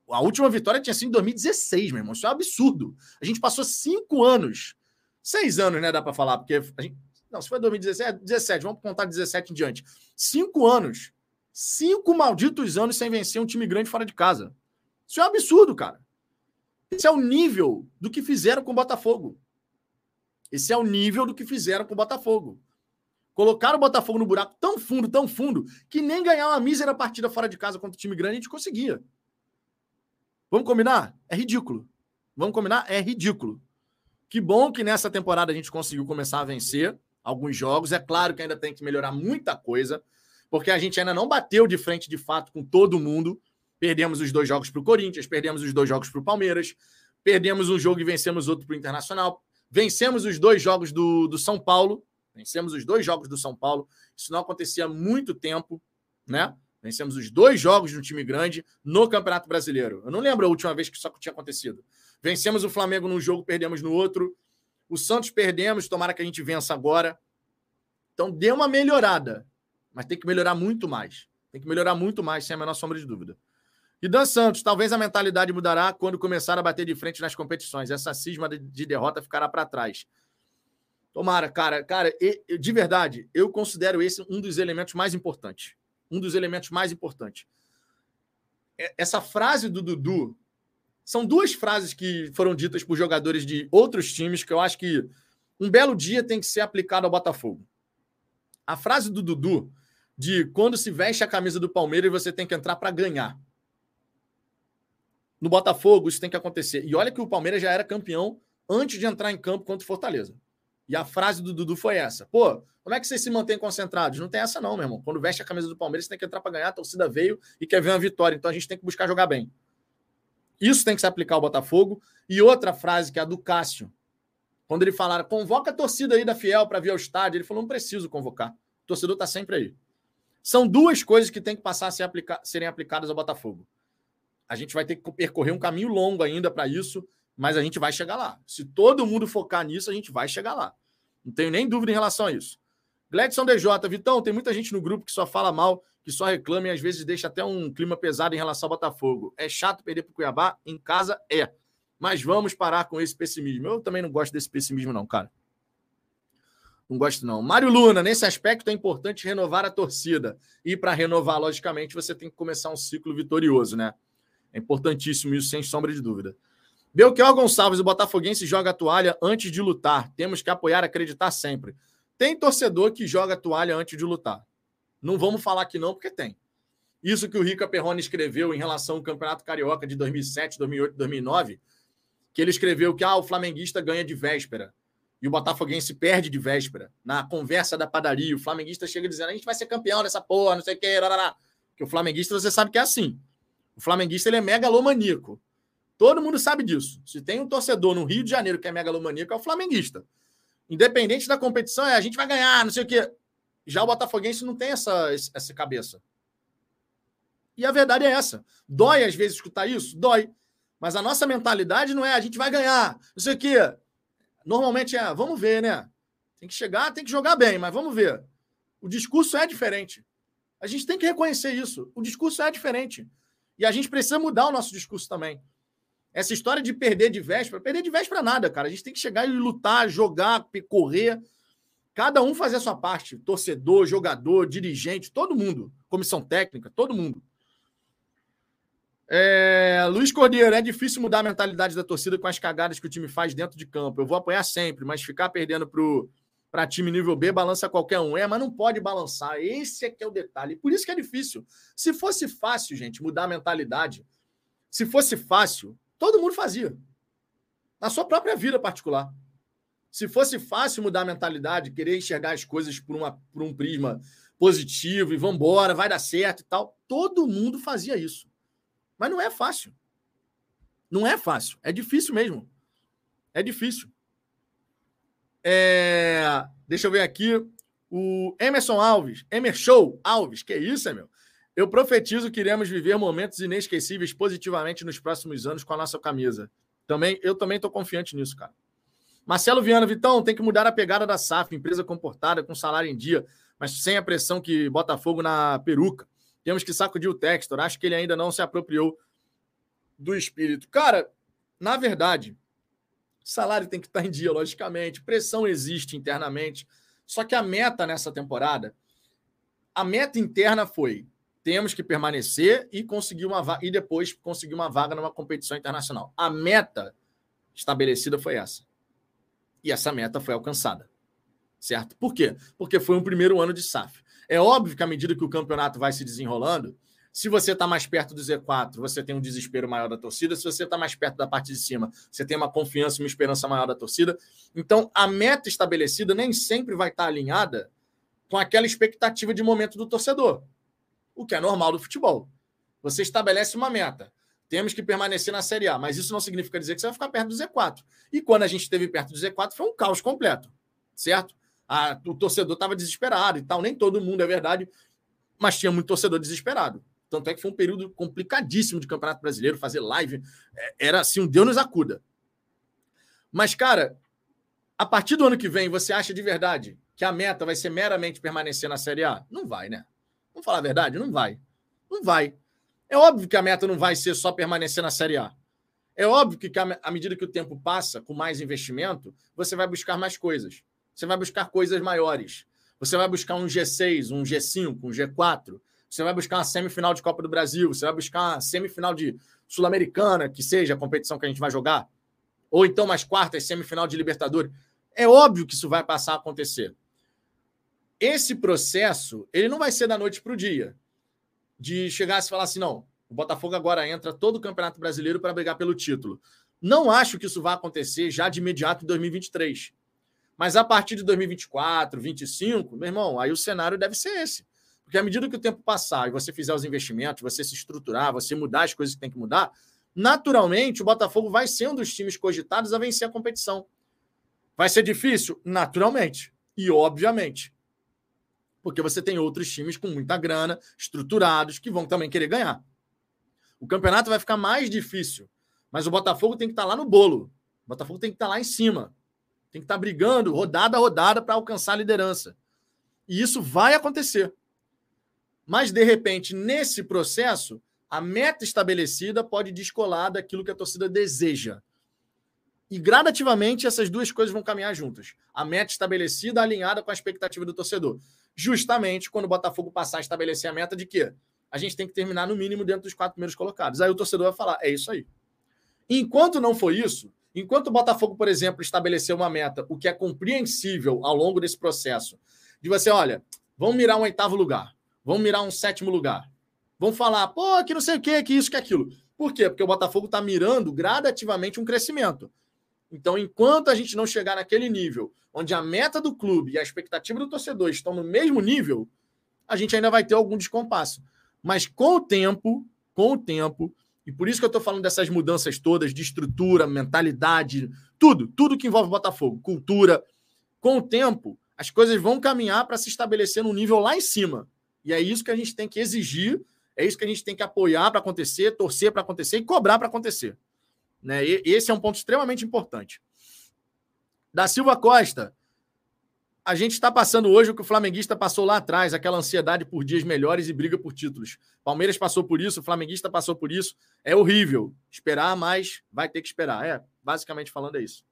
Speaker 1: A última vitória tinha sido em 2016, meu irmão. Isso é um absurdo. A gente passou cinco anos, seis anos, né? Dá para falar, porque a gente, não, se foi 2017, 17, vamos contar 17 em diante. Cinco anos. Cinco malditos anos sem vencer um time grande fora de casa. Isso é um absurdo, cara. Esse é o nível do que fizeram com o Botafogo. Esse é o nível do que fizeram com o Botafogo. Colocaram o Botafogo no buraco tão fundo, tão fundo, que nem ganhar uma mísera partida fora de casa contra o time grande a gente conseguia. Vamos combinar? É ridículo. Vamos combinar? É ridículo. Que bom que nessa temporada a gente conseguiu começar a vencer alguns jogos. É claro que ainda tem que melhorar muita coisa, porque a gente ainda não bateu de frente de fato com todo mundo. Perdemos os dois jogos para o Corinthians, perdemos os dois jogos para o Palmeiras, perdemos um jogo e vencemos outro para o Internacional, vencemos os dois jogos do, do São Paulo, vencemos os dois jogos do São Paulo. Isso não acontecia há muito tempo, né? Vencemos os dois jogos de um time grande no Campeonato Brasileiro. Eu não lembro a última vez que isso tinha acontecido. Vencemos o Flamengo num jogo, perdemos no outro. O Santos perdemos, tomara que a gente vença agora. Então deu uma melhorada, mas tem que melhorar muito mais. Tem que melhorar muito mais, sem a menor sombra de dúvida. E Dan Santos, talvez a mentalidade mudará quando começar a bater de frente nas competições. Essa cisma de derrota ficará para trás. Tomara, cara, cara, de verdade, eu considero esse um dos elementos mais importantes. Um dos elementos mais importantes. Essa frase do Dudu são duas frases que foram ditas por jogadores de outros times que eu acho que um belo dia tem que ser aplicado ao Botafogo. A frase do Dudu de quando se veste a camisa do Palmeiras você tem que entrar para ganhar. No Botafogo isso tem que acontecer. E olha que o Palmeiras já era campeão antes de entrar em campo contra o Fortaleza. E a frase do Dudu foi essa: pô, como é que vocês se mantêm concentrados? Não tem essa, não, meu irmão. Quando veste a camisa do Palmeiras, você tem que entrar para ganhar, a torcida veio e quer ver uma vitória. Então a gente tem que buscar jogar bem. Isso tem que se aplicar ao Botafogo. E outra frase, que é a do Cássio. Quando ele falaram, convoca a torcida aí da Fiel para vir ao estádio, ele falou: não preciso convocar. O torcedor está sempre aí. São duas coisas que tem que passar a ser aplica serem aplicadas ao Botafogo: A gente vai ter que percorrer um caminho longo ainda para isso, mas a gente vai chegar lá. Se todo mundo focar nisso, a gente vai chegar lá. Não tenho nem dúvida em relação a isso. Gledson DJ, Vitão, tem muita gente no grupo que só fala mal, que só reclama e às vezes deixa até um clima pesado em relação ao Botafogo. É chato perder para o Cuiabá? Em casa é. Mas vamos parar com esse pessimismo. Eu também não gosto desse pessimismo, não, cara. Não gosto, não. Mário Luna, nesse aspecto é importante renovar a torcida. E para renovar, logicamente, você tem que começar um ciclo vitorioso, né? É importantíssimo isso, sem sombra de dúvida. Belchior Gonçalves, o Botafoguense joga a toalha antes de lutar. Temos que apoiar, acreditar sempre. Tem torcedor que joga a toalha antes de lutar. Não vamos falar que não, porque tem. Isso que o Rica Perrone escreveu em relação ao Campeonato Carioca de 2007, 2008, 2009, que ele escreveu que ah, o flamenguista ganha de véspera e o Botafoguense perde de véspera. Na conversa da padaria, o flamenguista chega dizendo: a gente vai ser campeão dessa porra, não sei o quê. Porque o flamenguista, você sabe que é assim. O flamenguista ele é megalomaníaco. Todo mundo sabe disso. Se tem um torcedor no Rio de Janeiro que é megalomaníaco, é o flamenguista. Independente da competição, é a gente vai ganhar, não sei o quê. Já o Botafoguense não tem essa, essa cabeça. E a verdade é essa. Dói às vezes escutar isso? Dói. Mas a nossa mentalidade não é a gente vai ganhar, não sei o quê. Normalmente é, vamos ver, né? Tem que chegar, tem que jogar bem, mas vamos ver. O discurso é diferente. A gente tem que reconhecer isso. O discurso é diferente. E a gente precisa mudar o nosso discurso também. Essa história de perder de véspera, perder de véspera nada, cara. A gente tem que chegar e lutar, jogar, correr. Cada um fazer a sua parte. Torcedor, jogador, dirigente, todo mundo. Comissão técnica, todo mundo. É, Luiz Cordeiro, é difícil mudar a mentalidade da torcida com as cagadas que o time faz dentro de campo. Eu vou apoiar sempre, mas ficar perdendo para time nível B balança qualquer um. É, mas não pode balançar. Esse é que é o detalhe. Por isso que é difícil. Se fosse fácil, gente, mudar a mentalidade, se fosse fácil, todo mundo fazia. Na sua própria vida particular. Se fosse fácil mudar a mentalidade, querer enxergar as coisas por, uma, por um prisma positivo e vamos embora, vai dar certo e tal, todo mundo fazia isso. Mas não é fácil. Não é fácil. É difícil mesmo. É difícil. É... Deixa eu ver aqui. O Emerson Alves. Emerson Alves. Que isso, meu? Eu profetizo que iremos viver momentos inesquecíveis positivamente nos próximos anos com a nossa camisa. Também, eu também estou confiante nisso, cara. Marcelo Viana, Vitão, tem que mudar a pegada da SAF, empresa comportada, com salário em dia, mas sem a pressão que bota fogo na peruca. Temos que sacudir o Textor. Acho que ele ainda não se apropriou do espírito. Cara, na verdade, salário tem que estar em dia, logicamente. Pressão existe internamente. Só que a meta nessa temporada, a meta interna foi: temos que permanecer e conseguir uma vaga, e depois conseguir uma vaga numa competição internacional. A meta estabelecida foi essa. E essa meta foi alcançada. Certo? Por quê? Porque foi um primeiro ano de SAF. É óbvio que à medida que o campeonato vai se desenrolando, se você está mais perto do Z4, você tem um desespero maior da torcida. Se você está mais perto da parte de cima, você tem uma confiança e uma esperança maior da torcida. Então, a meta estabelecida nem sempre vai estar tá alinhada com aquela expectativa de momento do torcedor, o que é normal do futebol. Você estabelece uma meta. Temos que permanecer na Série A, mas isso não significa dizer que você vai ficar perto do Z4. E quando a gente esteve perto do Z4, foi um caos completo, certo? a, o torcedor estava desesperado e tal. Nem todo mundo é verdade, mas tinha muito torcedor desesperado. Tanto é que foi um período complicadíssimo de Campeonato Brasileiro, fazer live. É, era assim, um Deus nos acuda. Mas, cara, a partir do ano que vem, você acha de verdade que a meta vai ser meramente permanecer na Série A? Não vai, né? Vamos falar a verdade? Não vai. Não vai. É óbvio que a meta não vai ser só permanecer na Série A. É óbvio que, à medida que o tempo passa, com mais investimento, você vai buscar mais coisas. Você vai buscar coisas maiores. Você vai buscar um G6, um G5, um G4. Você vai buscar uma semifinal de Copa do Brasil. Você vai buscar uma semifinal de Sul-Americana, que seja a competição que a gente vai jogar. Ou então mais quartas, semifinal de Libertadores. É óbvio que isso vai passar a acontecer. Esse processo, ele não vai ser da noite para o dia. De chegar e falar assim, não, o Botafogo agora entra todo o Campeonato Brasileiro para brigar pelo título. Não acho que isso vai acontecer já de imediato em 2023. Mas a partir de 2024, 2025, meu irmão, aí o cenário deve ser esse. Porque à medida que o tempo passar e você fizer os investimentos, você se estruturar, você mudar as coisas que tem que mudar, naturalmente o Botafogo vai ser um dos times cogitados a vencer a competição. Vai ser difícil? Naturalmente. E obviamente. Porque você tem outros times com muita grana, estruturados, que vão também querer ganhar. O campeonato vai ficar mais difícil, mas o Botafogo tem que estar tá lá no bolo. O Botafogo tem que estar tá lá em cima. Tem que estar tá brigando rodada a rodada para alcançar a liderança. E isso vai acontecer. Mas, de repente, nesse processo, a meta estabelecida pode descolar daquilo que a torcida deseja. E gradativamente essas duas coisas vão caminhar juntas. A meta estabelecida alinhada com a expectativa do torcedor. Justamente quando o Botafogo passar a estabelecer a meta de que a gente tem que terminar no mínimo dentro dos quatro primeiros colocados. Aí o torcedor vai falar: é isso aí. Enquanto não for isso, enquanto o Botafogo, por exemplo, estabeleceu uma meta, o que é compreensível ao longo desse processo, de você, olha, vamos mirar um oitavo lugar, vamos mirar um sétimo lugar, vamos falar, pô, que não sei o que, que isso, que aquilo. Por quê? Porque o Botafogo está mirando gradativamente um crescimento. Então, enquanto a gente não chegar naquele nível onde a meta do clube e a expectativa do torcedor estão no mesmo nível, a gente ainda vai ter algum descompasso. Mas com o tempo, com o tempo, e por isso que eu estou falando dessas mudanças todas de estrutura, mentalidade, tudo, tudo que envolve Botafogo, cultura, com o tempo, as coisas vão caminhar para se estabelecer num nível lá em cima. E é isso que a gente tem que exigir, é isso que a gente tem que apoiar para acontecer, torcer para acontecer e cobrar para acontecer. Né? E, esse é um ponto extremamente importante. Da Silva Costa, a gente está passando hoje o que o flamenguista passou lá atrás, aquela ansiedade por dias melhores e briga por títulos. Palmeiras passou por isso, o flamenguista passou por isso. É horrível esperar, mas vai ter que esperar. É, basicamente falando é isso.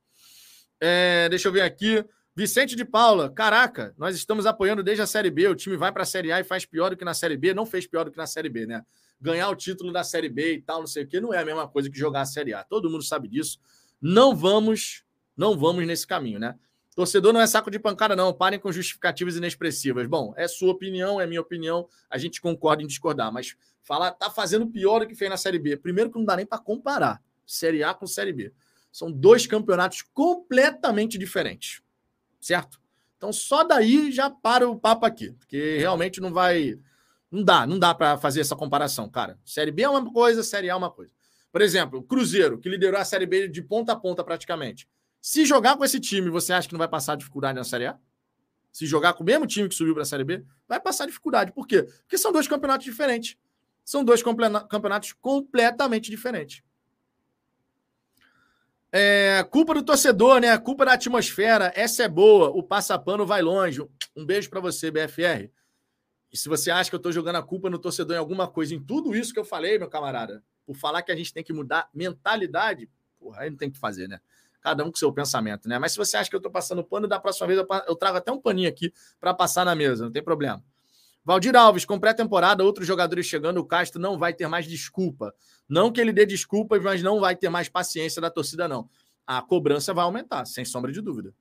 Speaker 1: É, deixa eu ver aqui. Vicente de Paula, caraca, nós estamos apoiando desde a Série B. O time vai para a Série A e faz pior do que na Série B. Não fez pior do que na Série B, né? ganhar o título da Série B e tal, não sei o que, não é a mesma coisa que jogar a Série A. Todo mundo sabe disso. Não vamos, não vamos nesse caminho, né? Torcedor não é saco de pancada, não. Parem com justificativas inexpressivas. Bom, é sua opinião, é minha opinião. A gente concorda em discordar, mas falar tá fazendo pior do que fez na Série B. Primeiro que não dá nem para comparar Série A com Série B. São dois campeonatos completamente diferentes, certo? Então só daí já para o papo aqui, porque realmente não vai não dá, não dá para fazer essa comparação, cara. Série B é uma coisa, Série A é uma coisa. Por exemplo, o Cruzeiro, que liderou a Série B de ponta a ponta praticamente. Se jogar com esse time, você acha que não vai passar dificuldade na Série A? Se jogar com o mesmo time que subiu para a Série B, vai passar dificuldade. Por quê? Porque são dois campeonatos diferentes. São dois campeonatos completamente diferentes. É, culpa do torcedor, né? Culpa da atmosfera. Essa é boa. O passapano vai longe. Um beijo para você, BFR. E se você acha que eu estou jogando a culpa no torcedor em alguma coisa, em tudo isso que eu falei, meu camarada, por falar que a gente tem que mudar mentalidade, porra, aí não tem que fazer, né? Cada um com seu pensamento, né? Mas se você acha que eu estou passando pano, da próxima vez eu trago até um paninho aqui para passar na mesa, não tem problema. Valdir Alves, com pré-temporada, outros jogadores chegando, o Castro não vai ter mais desculpa. Não que ele dê desculpas, mas não vai ter mais paciência da torcida, não. A cobrança vai aumentar, sem sombra de dúvida.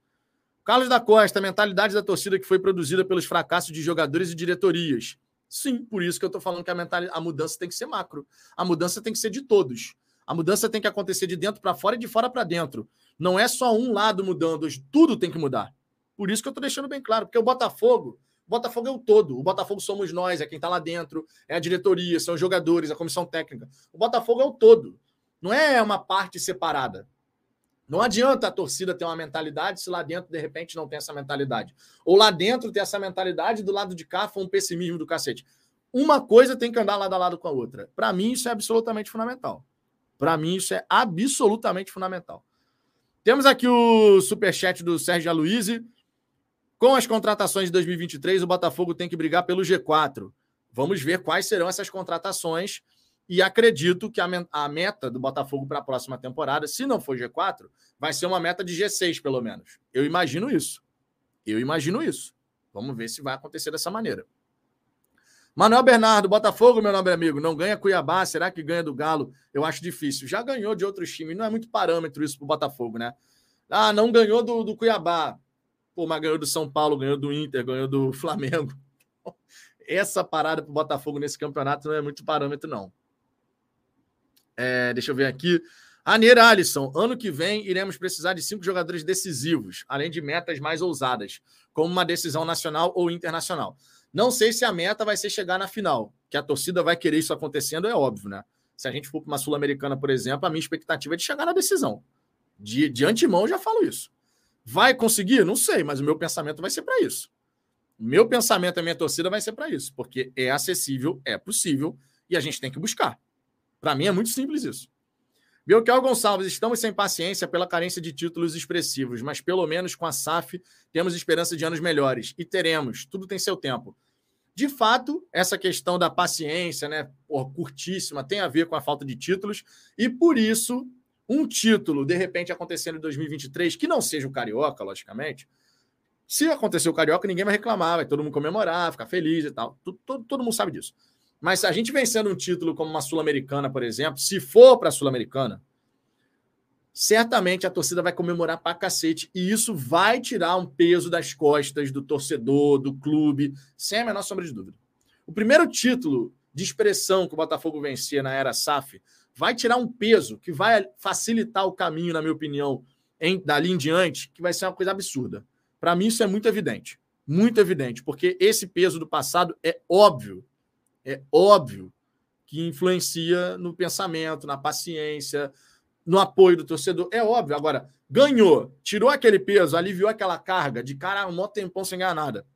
Speaker 1: Carlos da Costa, a mentalidade da torcida que foi produzida pelos fracassos de jogadores e diretorias. Sim, por isso que eu estou falando que a, a mudança tem que ser macro. A mudança tem que ser de todos. A mudança tem que acontecer de dentro para fora e de fora para dentro. Não é só um lado mudando, tudo tem que mudar. Por isso que eu estou deixando bem claro, porque o Botafogo, Botafogo é o todo. O Botafogo somos nós, é quem está lá dentro, é a diretoria, são os jogadores, a comissão técnica. O Botafogo é o todo. Não é uma parte separada. Não adianta a torcida ter uma mentalidade se lá dentro, de repente, não tem essa mentalidade. Ou lá dentro ter essa mentalidade do lado de cá foi um pessimismo do cacete. Uma coisa tem que andar lado a lado com a outra. Para mim, isso é absolutamente fundamental. Para mim, isso é absolutamente fundamental. Temos aqui o superchat do Sérgio Aloysio. Com as contratações de 2023, o Botafogo tem que brigar pelo G4. Vamos ver quais serão essas contratações e acredito que a, meta do Botafogo para a próxima temporada, se não for G4, vai ser uma meta de G6, pelo menos. Eu imagino isso. Eu imagino isso. Vamos ver se vai acontecer dessa maneira. Manuel Bernardo, Botafogo, meu nobre amigo, não ganha Cuiabá, será que ganha do Galo? Eu acho difícil. Já ganhou de outros times, não é muito parâmetro isso para o Botafogo, né? Ah, não ganhou do, do Cuiabá. Pô, mas ganhou do São Paulo, ganhou do Inter, ganhou do Flamengo. Essa parada para o Botafogo nesse campeonato não é muito parâmetro, não. É, deixa eu ver aqui. Aneira Alisson, ano que vem iremos precisar de cinco jogadores decisivos, além de metas mais ousadas, como uma decisão nacional ou internacional. Não sei se a meta vai ser chegar na final, que a torcida vai querer isso acontecendo, é óbvio, né? Se a gente for para uma Sul-Americana, por exemplo, a minha expectativa é de chegar na decisão. De, de antemão, eu já falo isso. Vai conseguir? Não sei, mas o meu pensamento vai ser para isso. Meu pensamento, a minha torcida vai ser para isso, porque é acessível, é possível e a gente tem que buscar. Para mim é muito simples isso. Belchior Gonçalves, estamos sem paciência pela carência de títulos expressivos, mas pelo menos com a SAF temos esperança de anos melhores. E teremos, tudo tem seu tempo. De fato, essa questão da paciência, né, curtíssima, tem a ver com a falta de títulos, e por isso, um título, de repente, acontecendo em 2023, que não seja o Carioca, logicamente, se acontecer o Carioca, ninguém vai reclamar, vai todo mundo comemorar, ficar feliz e tal. Todo, todo, todo mundo sabe disso. Mas se a gente vencendo um título como uma Sul-Americana, por exemplo, se for para a Sul-Americana, certamente a torcida vai comemorar pra cacete. E isso vai tirar um peso das costas do torcedor, do clube, sem a menor sombra de dúvida. O primeiro título de expressão que o Botafogo vencia na era SAF vai tirar um peso que vai facilitar o caminho, na minha opinião, em, dali em diante, que vai ser uma coisa absurda. Para mim, isso é muito evidente. Muito evidente, porque esse peso do passado é óbvio é óbvio que influencia no pensamento, na paciência, no apoio do torcedor. É óbvio. Agora, ganhou, tirou aquele peso, aliviou aquela carga de cara, um maior tempão sem ganhar nada.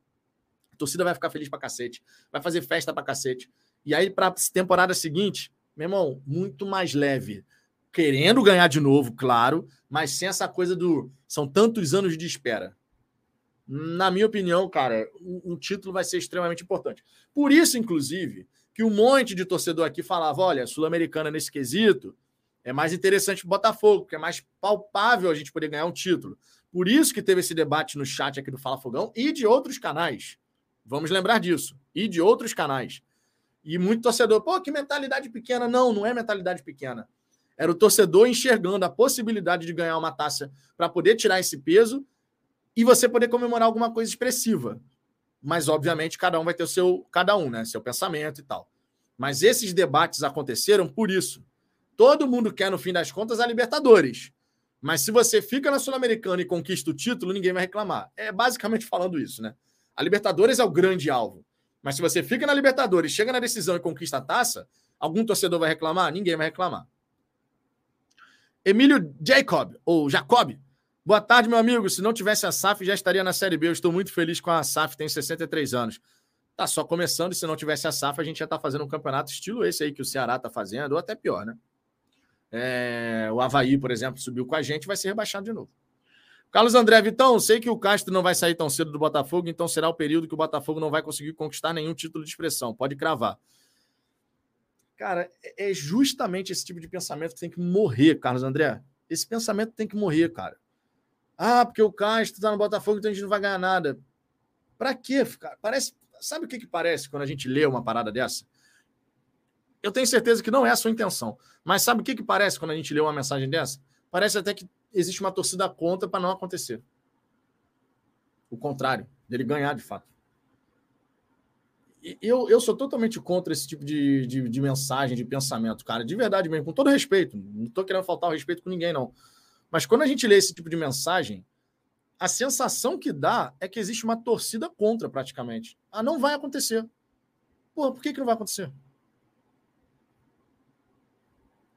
Speaker 1: A torcida vai ficar feliz pra cacete, vai fazer festa pra cacete. E aí, pra temporada seguinte, meu irmão, muito mais leve. Querendo ganhar de novo, claro, mas sem essa coisa do. São tantos anos de espera na minha opinião, cara, um, título vai ser extremamente importante. Por isso, inclusive, que um monte de torcedor aqui falava: olha, Sul-Americana nesse quesito é mais interessante o Botafogo, porque é mais palpável a gente poder ganhar um título. Por isso que teve esse debate no chat aqui do Fala Fogão e de outros canais. Vamos lembrar disso. E de outros canais. E muito torcedor, pô, que mentalidade pequena. Não, não é mentalidade pequena. Era o torcedor enxergando a possibilidade de ganhar uma taça para poder tirar esse peso e você poder comemorar alguma coisa expressiva. Mas, obviamente, cada um vai ter o seu, cada um, né? Seu pensamento e tal. Mas esses debates aconteceram por isso. Todo mundo quer, no fim das contas, a Libertadores. Mas se você fica na Sul-Americana e conquista o título, ninguém vai reclamar. É basicamente falando isso, né? A Libertadores é o grande alvo. Mas se você fica na Libertadores, chega na decisão e conquista a taça, algum torcedor vai reclamar? Ninguém vai reclamar. Emílio Jacob, ou Jacob, Boa tarde, meu amigo. Se não tivesse a SAF, já estaria na Série B. Eu estou muito feliz com a SAF, tem 63 anos. Tá só começando, e se não tivesse a SAF, a gente já está fazendo um campeonato estilo esse aí que o Ceará está fazendo, ou até pior, né? É, o Havaí, por exemplo, subiu com a gente, vai ser rebaixado de novo. Carlos André Vitão, sei que o Castro não vai sair tão cedo do Botafogo, então será o período que o Botafogo não vai conseguir conquistar nenhum título de expressão. Pode cravar. Cara, é, é justamente esse tipo de pensamento que tem que morrer, Carlos André. Esse pensamento tem que morrer, cara. Ah, porque o Castro está no Botafogo, então a gente não vai ganhar nada. Para quê? Parece, sabe o que, que parece quando a gente lê uma parada dessa? Eu tenho certeza que não é a sua intenção. Mas sabe o que, que parece quando a gente lê uma mensagem dessa? Parece até que existe uma torcida contra para não acontecer. O contrário, dele ganhar de fato. Eu, eu sou totalmente contra esse tipo de, de, de mensagem, de pensamento, cara. De verdade mesmo, com todo respeito. Não estou querendo faltar o respeito com ninguém, não. Mas quando a gente lê esse tipo de mensagem, a sensação que dá é que existe uma torcida contra, praticamente. Ah, não vai acontecer. Pô, por que, que não vai acontecer?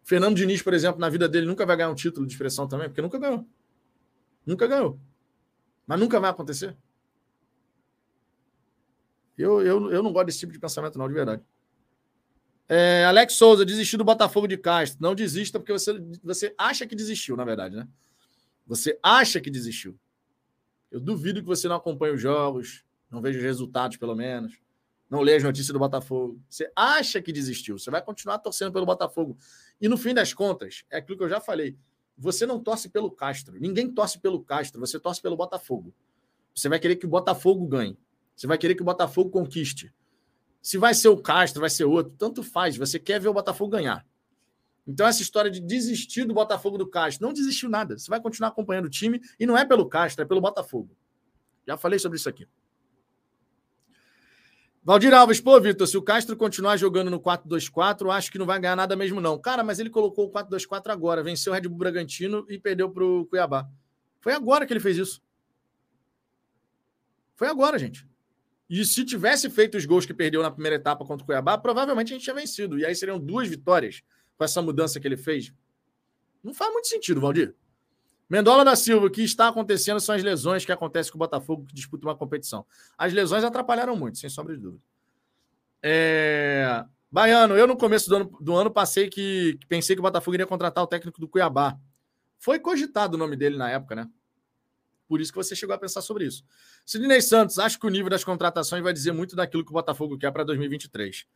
Speaker 1: Fernando Diniz, por exemplo, na vida dele nunca vai ganhar um título de expressão também, porque nunca ganhou. Nunca ganhou. Mas nunca vai acontecer. Eu, eu, eu não gosto desse tipo de pensamento, não, de verdade. É, Alex Souza, desistiu do Botafogo de Castro. Não desista, porque você, você acha que desistiu, na verdade, né? Você acha que desistiu. Eu duvido que você não acompanhe os jogos, não veja os resultados, pelo menos, não lê as notícias do Botafogo. Você acha que desistiu. Você vai continuar torcendo pelo Botafogo. E no fim das contas, é aquilo que eu já falei. Você não torce pelo Castro. Ninguém torce pelo Castro. Você torce pelo Botafogo. Você vai querer que o Botafogo ganhe. Você vai querer que o Botafogo conquiste. Se vai ser o Castro, vai ser outro, tanto faz. Você quer ver o Botafogo ganhar. Então, essa história de desistir do Botafogo do Castro, não desistiu nada. Você vai continuar acompanhando o time e não é pelo Castro, é pelo Botafogo. Já falei sobre isso aqui. Valdir Alves, pô, Vitor, se o Castro continuar jogando no 4-2-4, acho que não vai ganhar nada mesmo, não. Cara, mas ele colocou o 4-2-4 agora, venceu o Red Bull Bragantino e perdeu para o Cuiabá. Foi agora que ele fez isso. Foi agora, gente. E se tivesse feito os gols que perdeu na primeira etapa contra o Cuiabá, provavelmente a gente tinha vencido. E aí seriam duas vitórias com essa mudança que ele fez. Não faz muito sentido, Valdir. Mendola da Silva, o que está acontecendo são as lesões que acontecem com o Botafogo que disputa uma competição. As lesões atrapalharam muito, sem sombra de dúvida. É... Baiano, eu no começo do ano, do ano passei que, pensei que o Botafogo iria contratar o técnico do Cuiabá. Foi cogitado o nome dele na época, né? Por isso que você chegou a pensar sobre isso. Sidney Santos, acho que o nível das contratações vai dizer muito daquilo que o Botafogo quer para 2023.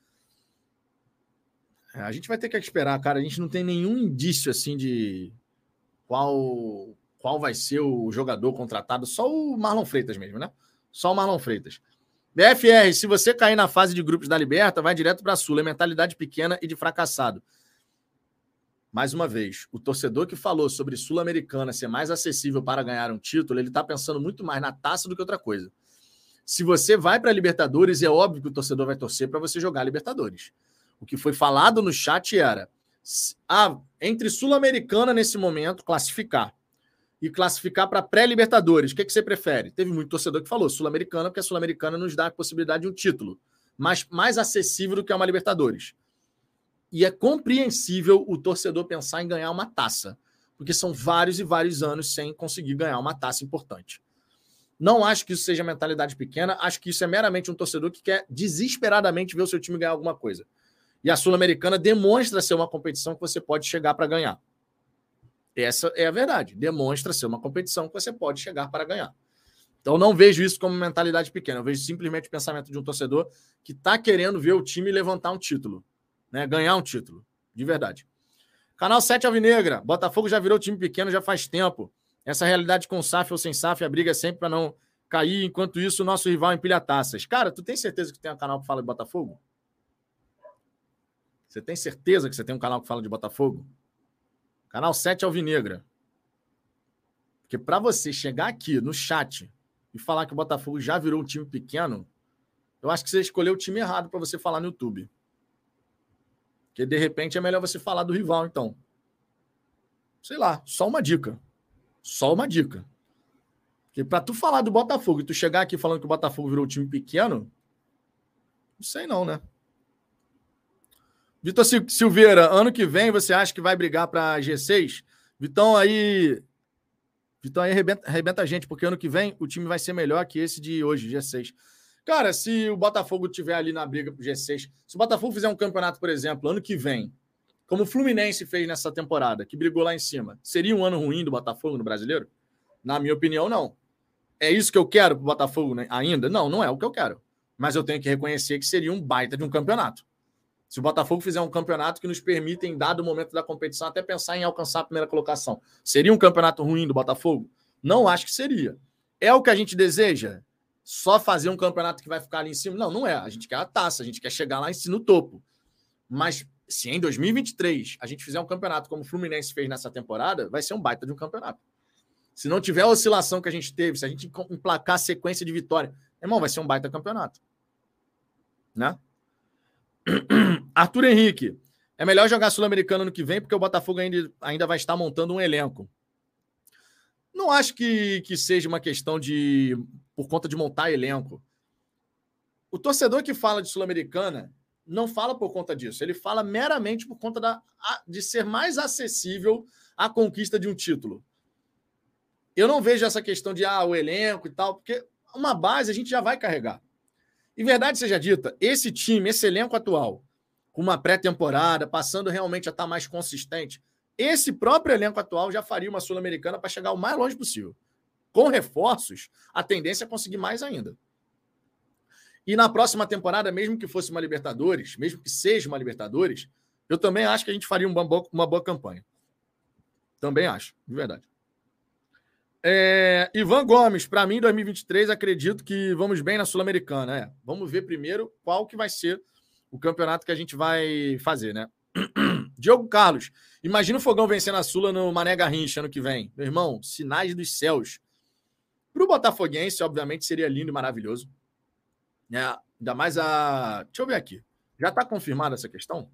Speaker 1: É, a gente vai ter que esperar, cara. A gente não tem nenhum indício assim de qual qual vai ser o jogador contratado. Só o Marlon Freitas mesmo, né? Só o Marlon Freitas. BFR, se você cair na fase de grupos da Liberta, vai direto para Sul. É mentalidade pequena e de fracassado. Mais uma vez, o torcedor que falou sobre Sul-Americana ser mais acessível para ganhar um título, ele está pensando muito mais na taça do que outra coisa. Se você vai para a Libertadores, é óbvio que o torcedor vai torcer para você jogar Libertadores. O que foi falado no chat era: ah, entre Sul-Americana nesse momento, classificar. E classificar para pré-Libertadores. O que, que você prefere? Teve muito torcedor que falou Sul-Americana, porque a Sul-Americana nos dá a possibilidade de um título, mas mais acessível do que uma Libertadores. E é compreensível o torcedor pensar em ganhar uma taça, porque são vários e vários anos sem conseguir ganhar uma taça importante. Não acho que isso seja mentalidade pequena, acho que isso é meramente um torcedor que quer desesperadamente ver o seu time ganhar alguma coisa. E a Sul-Americana demonstra ser uma competição que você pode chegar para ganhar. Essa é a verdade. Demonstra ser uma competição que você pode chegar para ganhar. Então não vejo isso como mentalidade pequena, eu vejo simplesmente o pensamento de um torcedor que está querendo ver o time levantar um título né? Ganhar um título, de verdade. Canal 7 Alvinegra. Botafogo já virou time pequeno já faz tempo. Essa realidade com SAF ou sem SAF, a briga é sempre para não cair. Enquanto isso, o nosso rival empilha taças. Cara, tu tem certeza que tem um canal que fala de Botafogo? Você tem certeza que você tem um canal que fala de Botafogo? Canal 7 Alvinegra. Porque para você chegar aqui no chat e falar que o Botafogo já virou um time pequeno, eu acho que você escolheu o time errado para você falar no YouTube. Porque de repente é melhor você falar do rival, então. Sei lá, só uma dica. Só uma dica. Porque para tu falar do Botafogo e tu chegar aqui falando que o Botafogo virou um time pequeno, não sei não, né? Vitor Silveira, ano que vem você acha que vai brigar para G6? Vitão aí. Vitão aí arrebenta, arrebenta a gente, porque ano que vem o time vai ser melhor que esse de hoje, G6. Cara, se o Botafogo tiver ali na briga pro G6, se o Botafogo fizer um campeonato, por exemplo, ano que vem, como o Fluminense fez nessa temporada, que brigou lá em cima, seria um ano ruim do Botafogo no brasileiro? Na minha opinião, não. É isso que eu quero pro Botafogo né? ainda? Não, não é o que eu quero. Mas eu tenho que reconhecer que seria um baita de um campeonato. Se o Botafogo fizer um campeonato que nos permita, em dado momento da competição, até pensar em alcançar a primeira colocação, seria um campeonato ruim do Botafogo? Não acho que seria. É o que a gente deseja? só fazer um campeonato que vai ficar ali em cima. Não, não é. A gente quer a taça, a gente quer chegar lá em cima no topo. Mas se em 2023 a gente fizer um campeonato como o Fluminense fez nessa temporada, vai ser um baita de um campeonato. Se não tiver a oscilação que a gente teve, se a gente emplacar a sequência de vitória, irmão, vai ser um baita campeonato. Né? Arthur Henrique. É melhor jogar Sul-Americano no que vem, porque o Botafogo ainda, ainda vai estar montando um elenco. Não acho que, que seja uma questão de por conta de montar elenco. O torcedor que fala de Sul-Americana não fala por conta disso. Ele fala meramente por conta da, de ser mais acessível à conquista de um título. Eu não vejo essa questão de ah, o elenco e tal, porque uma base a gente já vai carregar. E verdade seja dita, esse time, esse elenco atual, com uma pré-temporada, passando realmente a estar mais consistente, esse próprio elenco atual já faria uma Sul-Americana para chegar o mais longe possível com reforços, a tendência é conseguir mais ainda. E na próxima temporada, mesmo que fosse uma Libertadores, mesmo que seja uma Libertadores, eu também acho que a gente faria uma boa, uma boa campanha. Também acho, de verdade. É, Ivan Gomes, para mim, 2023, acredito que vamos bem na Sul-Americana. É. Vamos ver primeiro qual que vai ser o campeonato que a gente vai fazer, né? Diogo Carlos, imagina o Fogão vencendo a Sula no Mané Garrincha ano que vem. Meu irmão, sinais dos céus. Para o Botafoguense, obviamente, seria lindo e maravilhoso. É, ainda mais a. Deixa eu ver aqui. Já está confirmada essa questão?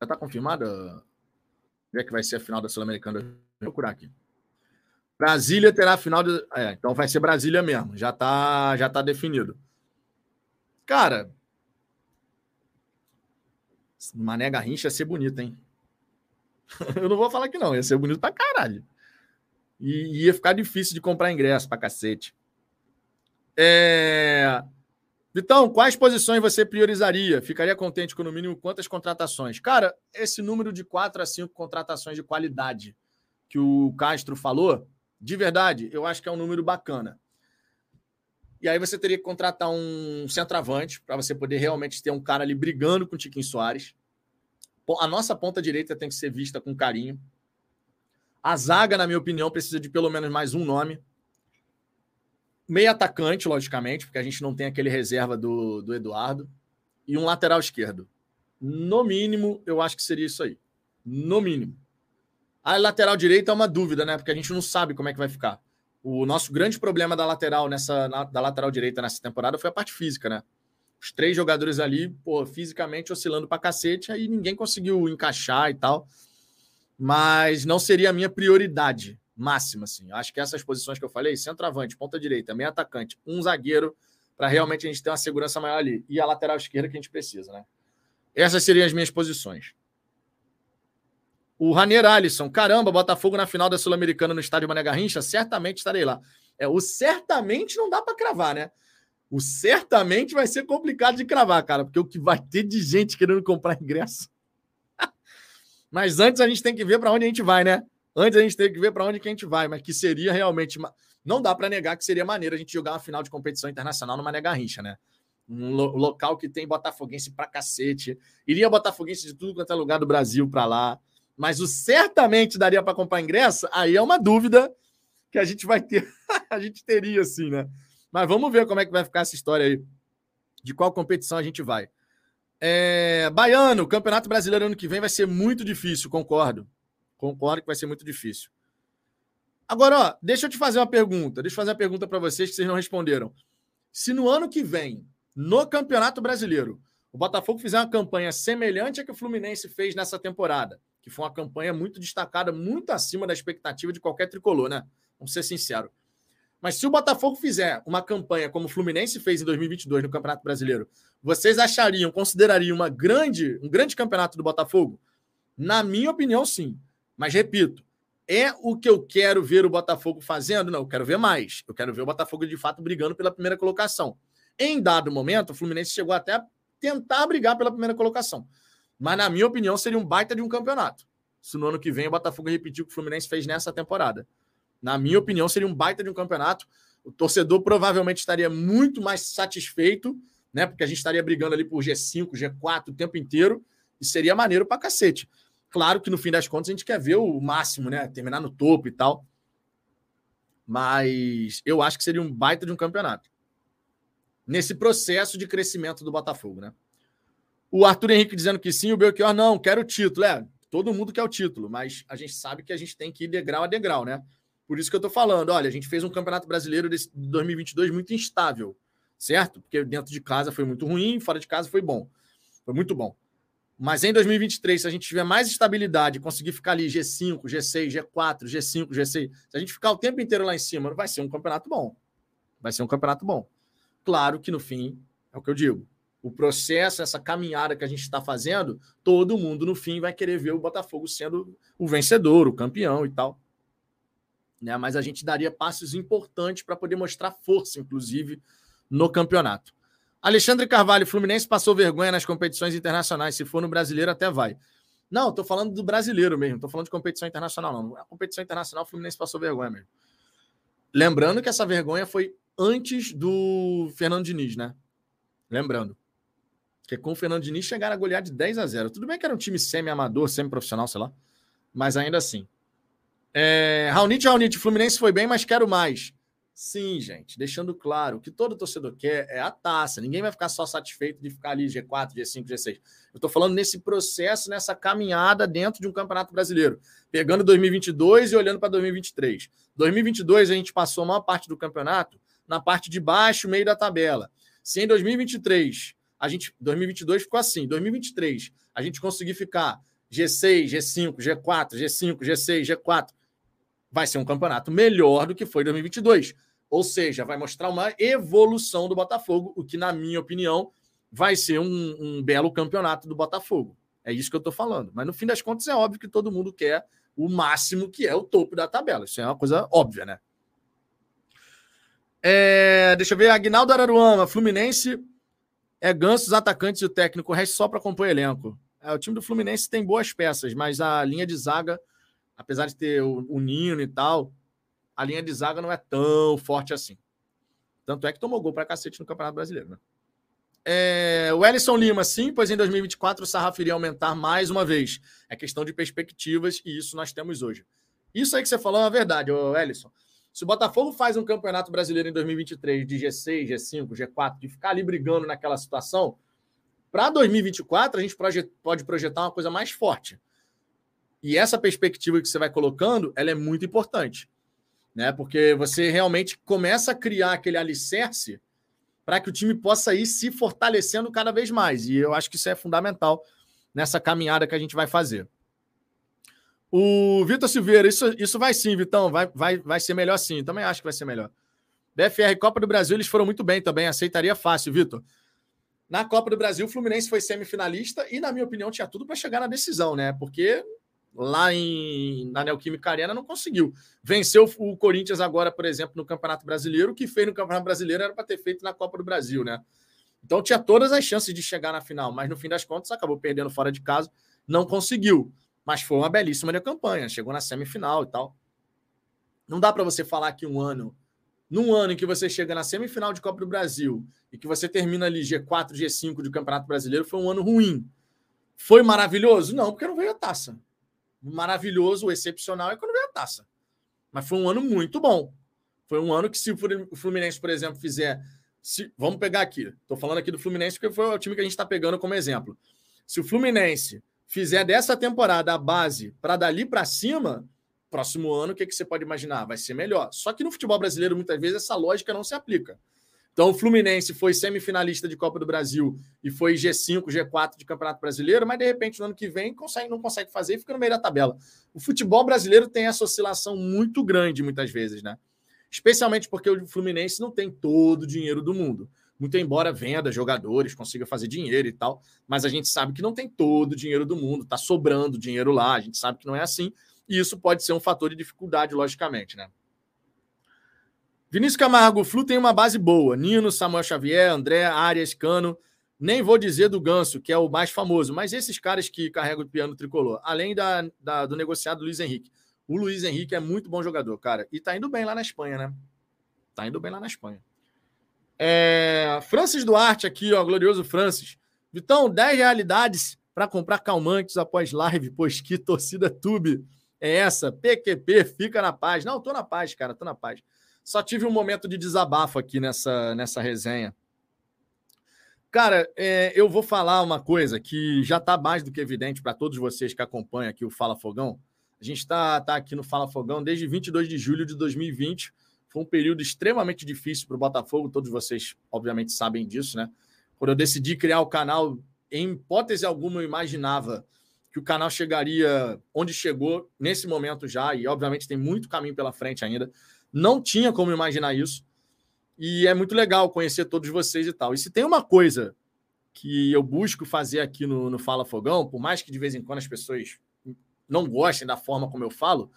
Speaker 1: Já está confirmada? Onde é que vai ser a final da Sul-Americana? Vou procurar aqui. Brasília terá a final. De... É, então vai ser Brasília mesmo. Já está já tá definido. Cara. Mané Garrincha ia ser bonito, hein? Eu não vou falar que não, ia ser bonito pra caralho. E ia ficar difícil de comprar ingresso pra cacete. É... Vitão, quais posições você priorizaria? Ficaria contente com no mínimo quantas contratações? Cara, esse número de quatro a cinco contratações de qualidade que o Castro falou, de verdade, eu acho que é um número bacana. E aí você teria que contratar um centroavante para você poder realmente ter um cara ali brigando com o Tiquinho Soares. A nossa ponta direita tem que ser vista com carinho. A zaga, na minha opinião, precisa de pelo menos mais um nome. Meio atacante, logicamente, porque a gente não tem aquele reserva do, do Eduardo. E um lateral esquerdo. No mínimo, eu acho que seria isso aí. No mínimo. A lateral direita é uma dúvida, né? Porque a gente não sabe como é que vai ficar. O nosso grande problema da lateral nessa na, da lateral direita nessa temporada foi a parte física, né? Os três jogadores ali, pô, fisicamente oscilando pra cacete, aí ninguém conseguiu encaixar e tal. Mas não seria a minha prioridade máxima, assim. Acho que essas posições que eu falei, centroavante, ponta direita, meio atacante, um zagueiro, para realmente a gente ter uma segurança maior ali. E a lateral esquerda que a gente precisa, né? Essas seriam as minhas posições. O Ranier Alisson, caramba, Botafogo na final da Sul-Americana no estádio Mané Garrincha, certamente estarei lá. É, o certamente não dá para cravar, né? O certamente vai ser complicado de cravar, cara, porque o que vai ter de gente querendo comprar ingresso. Mas antes a gente tem que ver para onde a gente vai, né? Antes a gente tem que ver para onde que a gente vai, mas que seria realmente. Não dá para negar que seria maneiro a gente jogar uma final de competição internacional no Mané Garrincha, né? Um lo local que tem botafoguense pra cacete. Iria botafoguense de tudo quanto é lugar do Brasil para lá. Mas o certamente daria para comprar ingresso? Aí é uma dúvida que a gente vai ter. a gente teria, assim, né? Mas vamos ver como é que vai ficar essa história aí. De qual competição a gente vai. É... Baiano, o Campeonato Brasileiro ano que vem vai ser muito difícil, concordo. Concordo que vai ser muito difícil. Agora, ó, deixa eu te fazer uma pergunta. Deixa eu fazer uma pergunta para vocês que vocês não responderam. Se no ano que vem, no Campeonato Brasileiro, o Botafogo fizer uma campanha semelhante à que o Fluminense fez nessa temporada, que foi uma campanha muito destacada, muito acima da expectativa de qualquer tricolor, né? Vamos ser sinceros. Mas se o Botafogo fizer uma campanha como o Fluminense fez em 2022 no Campeonato Brasileiro, vocês achariam, considerariam uma grande, um grande campeonato do Botafogo? Na minha opinião, sim. Mas repito, é o que eu quero ver o Botafogo fazendo? Não, eu quero ver mais. Eu quero ver o Botafogo de fato brigando pela primeira colocação. Em dado momento, o Fluminense chegou até a tentar brigar pela primeira colocação. Mas, na minha opinião, seria um baita de um campeonato. Se no ano que vem o Botafogo repetir o que o Fluminense fez nessa temporada. Na minha opinião, seria um baita de um campeonato. O torcedor provavelmente estaria muito mais satisfeito, né? Porque a gente estaria brigando ali por G5, G4 o tempo inteiro. E seria maneiro pra cacete. Claro que no fim das contas a gente quer ver o máximo, né? Terminar no topo e tal. Mas eu acho que seria um baita de um campeonato. Nesse processo de crescimento do Botafogo, né? O Arthur Henrique dizendo que sim, o Belchior não, quero o título. É, todo mundo quer o título, mas a gente sabe que a gente tem que ir degrau a degrau, né? Por isso que eu tô falando, olha, a gente fez um campeonato brasileiro de 2022 muito instável, certo? Porque dentro de casa foi muito ruim, fora de casa foi bom. Foi muito bom. Mas em 2023, se a gente tiver mais estabilidade, conseguir ficar ali G5, G6, G4, G5, G6, se a gente ficar o tempo inteiro lá em cima, vai ser um campeonato bom. Vai ser um campeonato bom. Claro que no fim, é o que eu digo, o processo, essa caminhada que a gente está fazendo, todo mundo no fim vai querer ver o Botafogo sendo o vencedor, o campeão e tal. Né? Mas a gente daria passos importantes para poder mostrar força, inclusive, no campeonato. Alexandre Carvalho, Fluminense passou vergonha nas competições internacionais. Se for no brasileiro, até vai. Não, estou falando do brasileiro mesmo, estou falando de competição internacional, não. A competição internacional, o Fluminense passou vergonha mesmo. Lembrando que essa vergonha foi antes do Fernando Diniz, né? Lembrando. Porque com o Fernando Diniz chegaram a golear de 10 a 0. Tudo bem que era um time semi-amador, semi-profissional, sei lá. Mas ainda assim. É, Raunite, Raunite, Fluminense foi bem, mas quero mais. Sim, gente, deixando claro que todo torcedor quer é a taça. Ninguém vai ficar só satisfeito de ficar ali G4, G5, G6. Eu estou falando nesse processo, nessa caminhada dentro de um campeonato brasileiro, pegando 2022 e olhando para 2023. 2022 a gente passou a maior parte do campeonato na parte de baixo, meio da tabela. Se em 2023 a gente 2022 ficou assim, 2023 a gente conseguir ficar G6, G5, G4, G5, G6, G4, vai ser um campeonato melhor do que foi 2022. Ou seja, vai mostrar uma evolução do Botafogo, o que, na minha opinião, vai ser um, um belo campeonato do Botafogo. É isso que eu estou falando. Mas no fim das contas, é óbvio que todo mundo quer o máximo, que é o topo da tabela. Isso é uma coisa óbvia, né? É, deixa eu ver, Agnaldo Araruama, Fluminense É Ganso, os atacantes e o técnico, o resto só para compor elenco. É, o time do Fluminense tem boas peças, mas a linha de zaga, apesar de ter o, o Nino e tal, a linha de zaga não é tão forte assim. Tanto é que tomou gol para cacete no Campeonato Brasileiro, né? É, o Ellison Lima, sim, pois em 2024 o sarrafo iria aumentar mais uma vez. É questão de perspectivas e isso nós temos hoje. Isso aí que você falou é verdade, Ellison. Se o Botafogo faz um campeonato brasileiro em 2023 de G6, G5, G4, de ficar ali brigando naquela situação, para 2024 a gente pode projetar uma coisa mais forte. E essa perspectiva que você vai colocando, ela é muito importante, né? Porque você realmente começa a criar aquele alicerce para que o time possa ir se fortalecendo cada vez mais. E eu acho que isso é fundamental nessa caminhada que a gente vai fazer. O Vitor Silveira, isso, isso vai sim, Vitão, vai, vai, vai ser melhor sim. Também acho que vai ser melhor. BFR Copa do Brasil, eles foram muito bem também, aceitaria fácil, Vitor. Na Copa do Brasil, o Fluminense foi semifinalista e, na minha opinião, tinha tudo para chegar na decisão, né? Porque lá em, na Neoquímica Arena não conseguiu. Venceu o Corinthians agora, por exemplo, no Campeonato Brasileiro. O que fez no Campeonato Brasileiro era para ter feito na Copa do Brasil, né? Então tinha todas as chances de chegar na final, mas no fim das contas acabou perdendo fora de casa, não conseguiu. Mas foi uma belíssima campanha, chegou na semifinal e tal. Não dá para você falar que um ano, num ano em que você chega na semifinal de Copa do Brasil e que você termina ali G4, G5 do Campeonato Brasileiro, foi um ano ruim. Foi maravilhoso? Não, porque não veio a taça maravilhoso, excepcional é quando veio a taça. Mas foi um ano muito bom. Foi um ano que, se o Fluminense, por exemplo, fizer. Se, vamos pegar aqui. Estou falando aqui do Fluminense porque foi o time que a gente está pegando como exemplo. Se o Fluminense fizer dessa temporada a base para dali para cima, próximo ano, o que, que você pode imaginar? Vai ser melhor. Só que no futebol brasileiro, muitas vezes, essa lógica não se aplica. Então, o Fluminense foi semifinalista de Copa do Brasil e foi G5, G4 de Campeonato Brasileiro, mas de repente no ano que vem consegue, não consegue fazer e fica no meio da tabela. O futebol brasileiro tem essa oscilação muito grande muitas vezes, né? Especialmente porque o Fluminense não tem todo o dinheiro do mundo. Muito embora venda jogadores, consiga fazer dinheiro e tal, mas a gente sabe que não tem todo o dinheiro do mundo, tá sobrando dinheiro lá, a gente sabe que não é assim, e isso pode ser um fator de dificuldade, logicamente, né? Vinícius Camargo, o Flu tem uma base boa. Nino, Samuel Xavier, André, Arias, Cano. Nem vou dizer do Ganso, que é o mais famoso, mas esses caras que carregam o piano tricolor, além da, da, do negociado Luiz Henrique. O Luiz Henrique é muito bom jogador, cara. E tá indo bem lá na Espanha, né? Tá indo bem lá na Espanha. É... Francis Duarte aqui, ó, glorioso Francis. Vitão, 10 realidades para comprar calmantes após live, pois que torcida tube é essa? PQP, fica na paz. Não, tô na paz, cara, tô na paz. Só tive um momento de desabafo aqui nessa, nessa resenha. Cara, é, eu vou falar uma coisa que já está mais do que evidente para todos vocês que acompanham aqui o Fala Fogão. A gente está tá aqui no Fala Fogão desde 22 de julho de 2020. Foi um período extremamente difícil para o Botafogo, todos vocês, obviamente, sabem disso, né? Quando eu decidi criar o canal, em hipótese alguma, eu imaginava que o canal chegaria onde chegou nesse momento já, e obviamente tem muito caminho pela frente ainda. Não tinha como imaginar isso. E é muito legal conhecer todos vocês e tal. E se tem uma coisa que eu busco fazer aqui no, no Fala Fogão, por mais que de vez em quando as pessoas não gostem da forma como eu falo,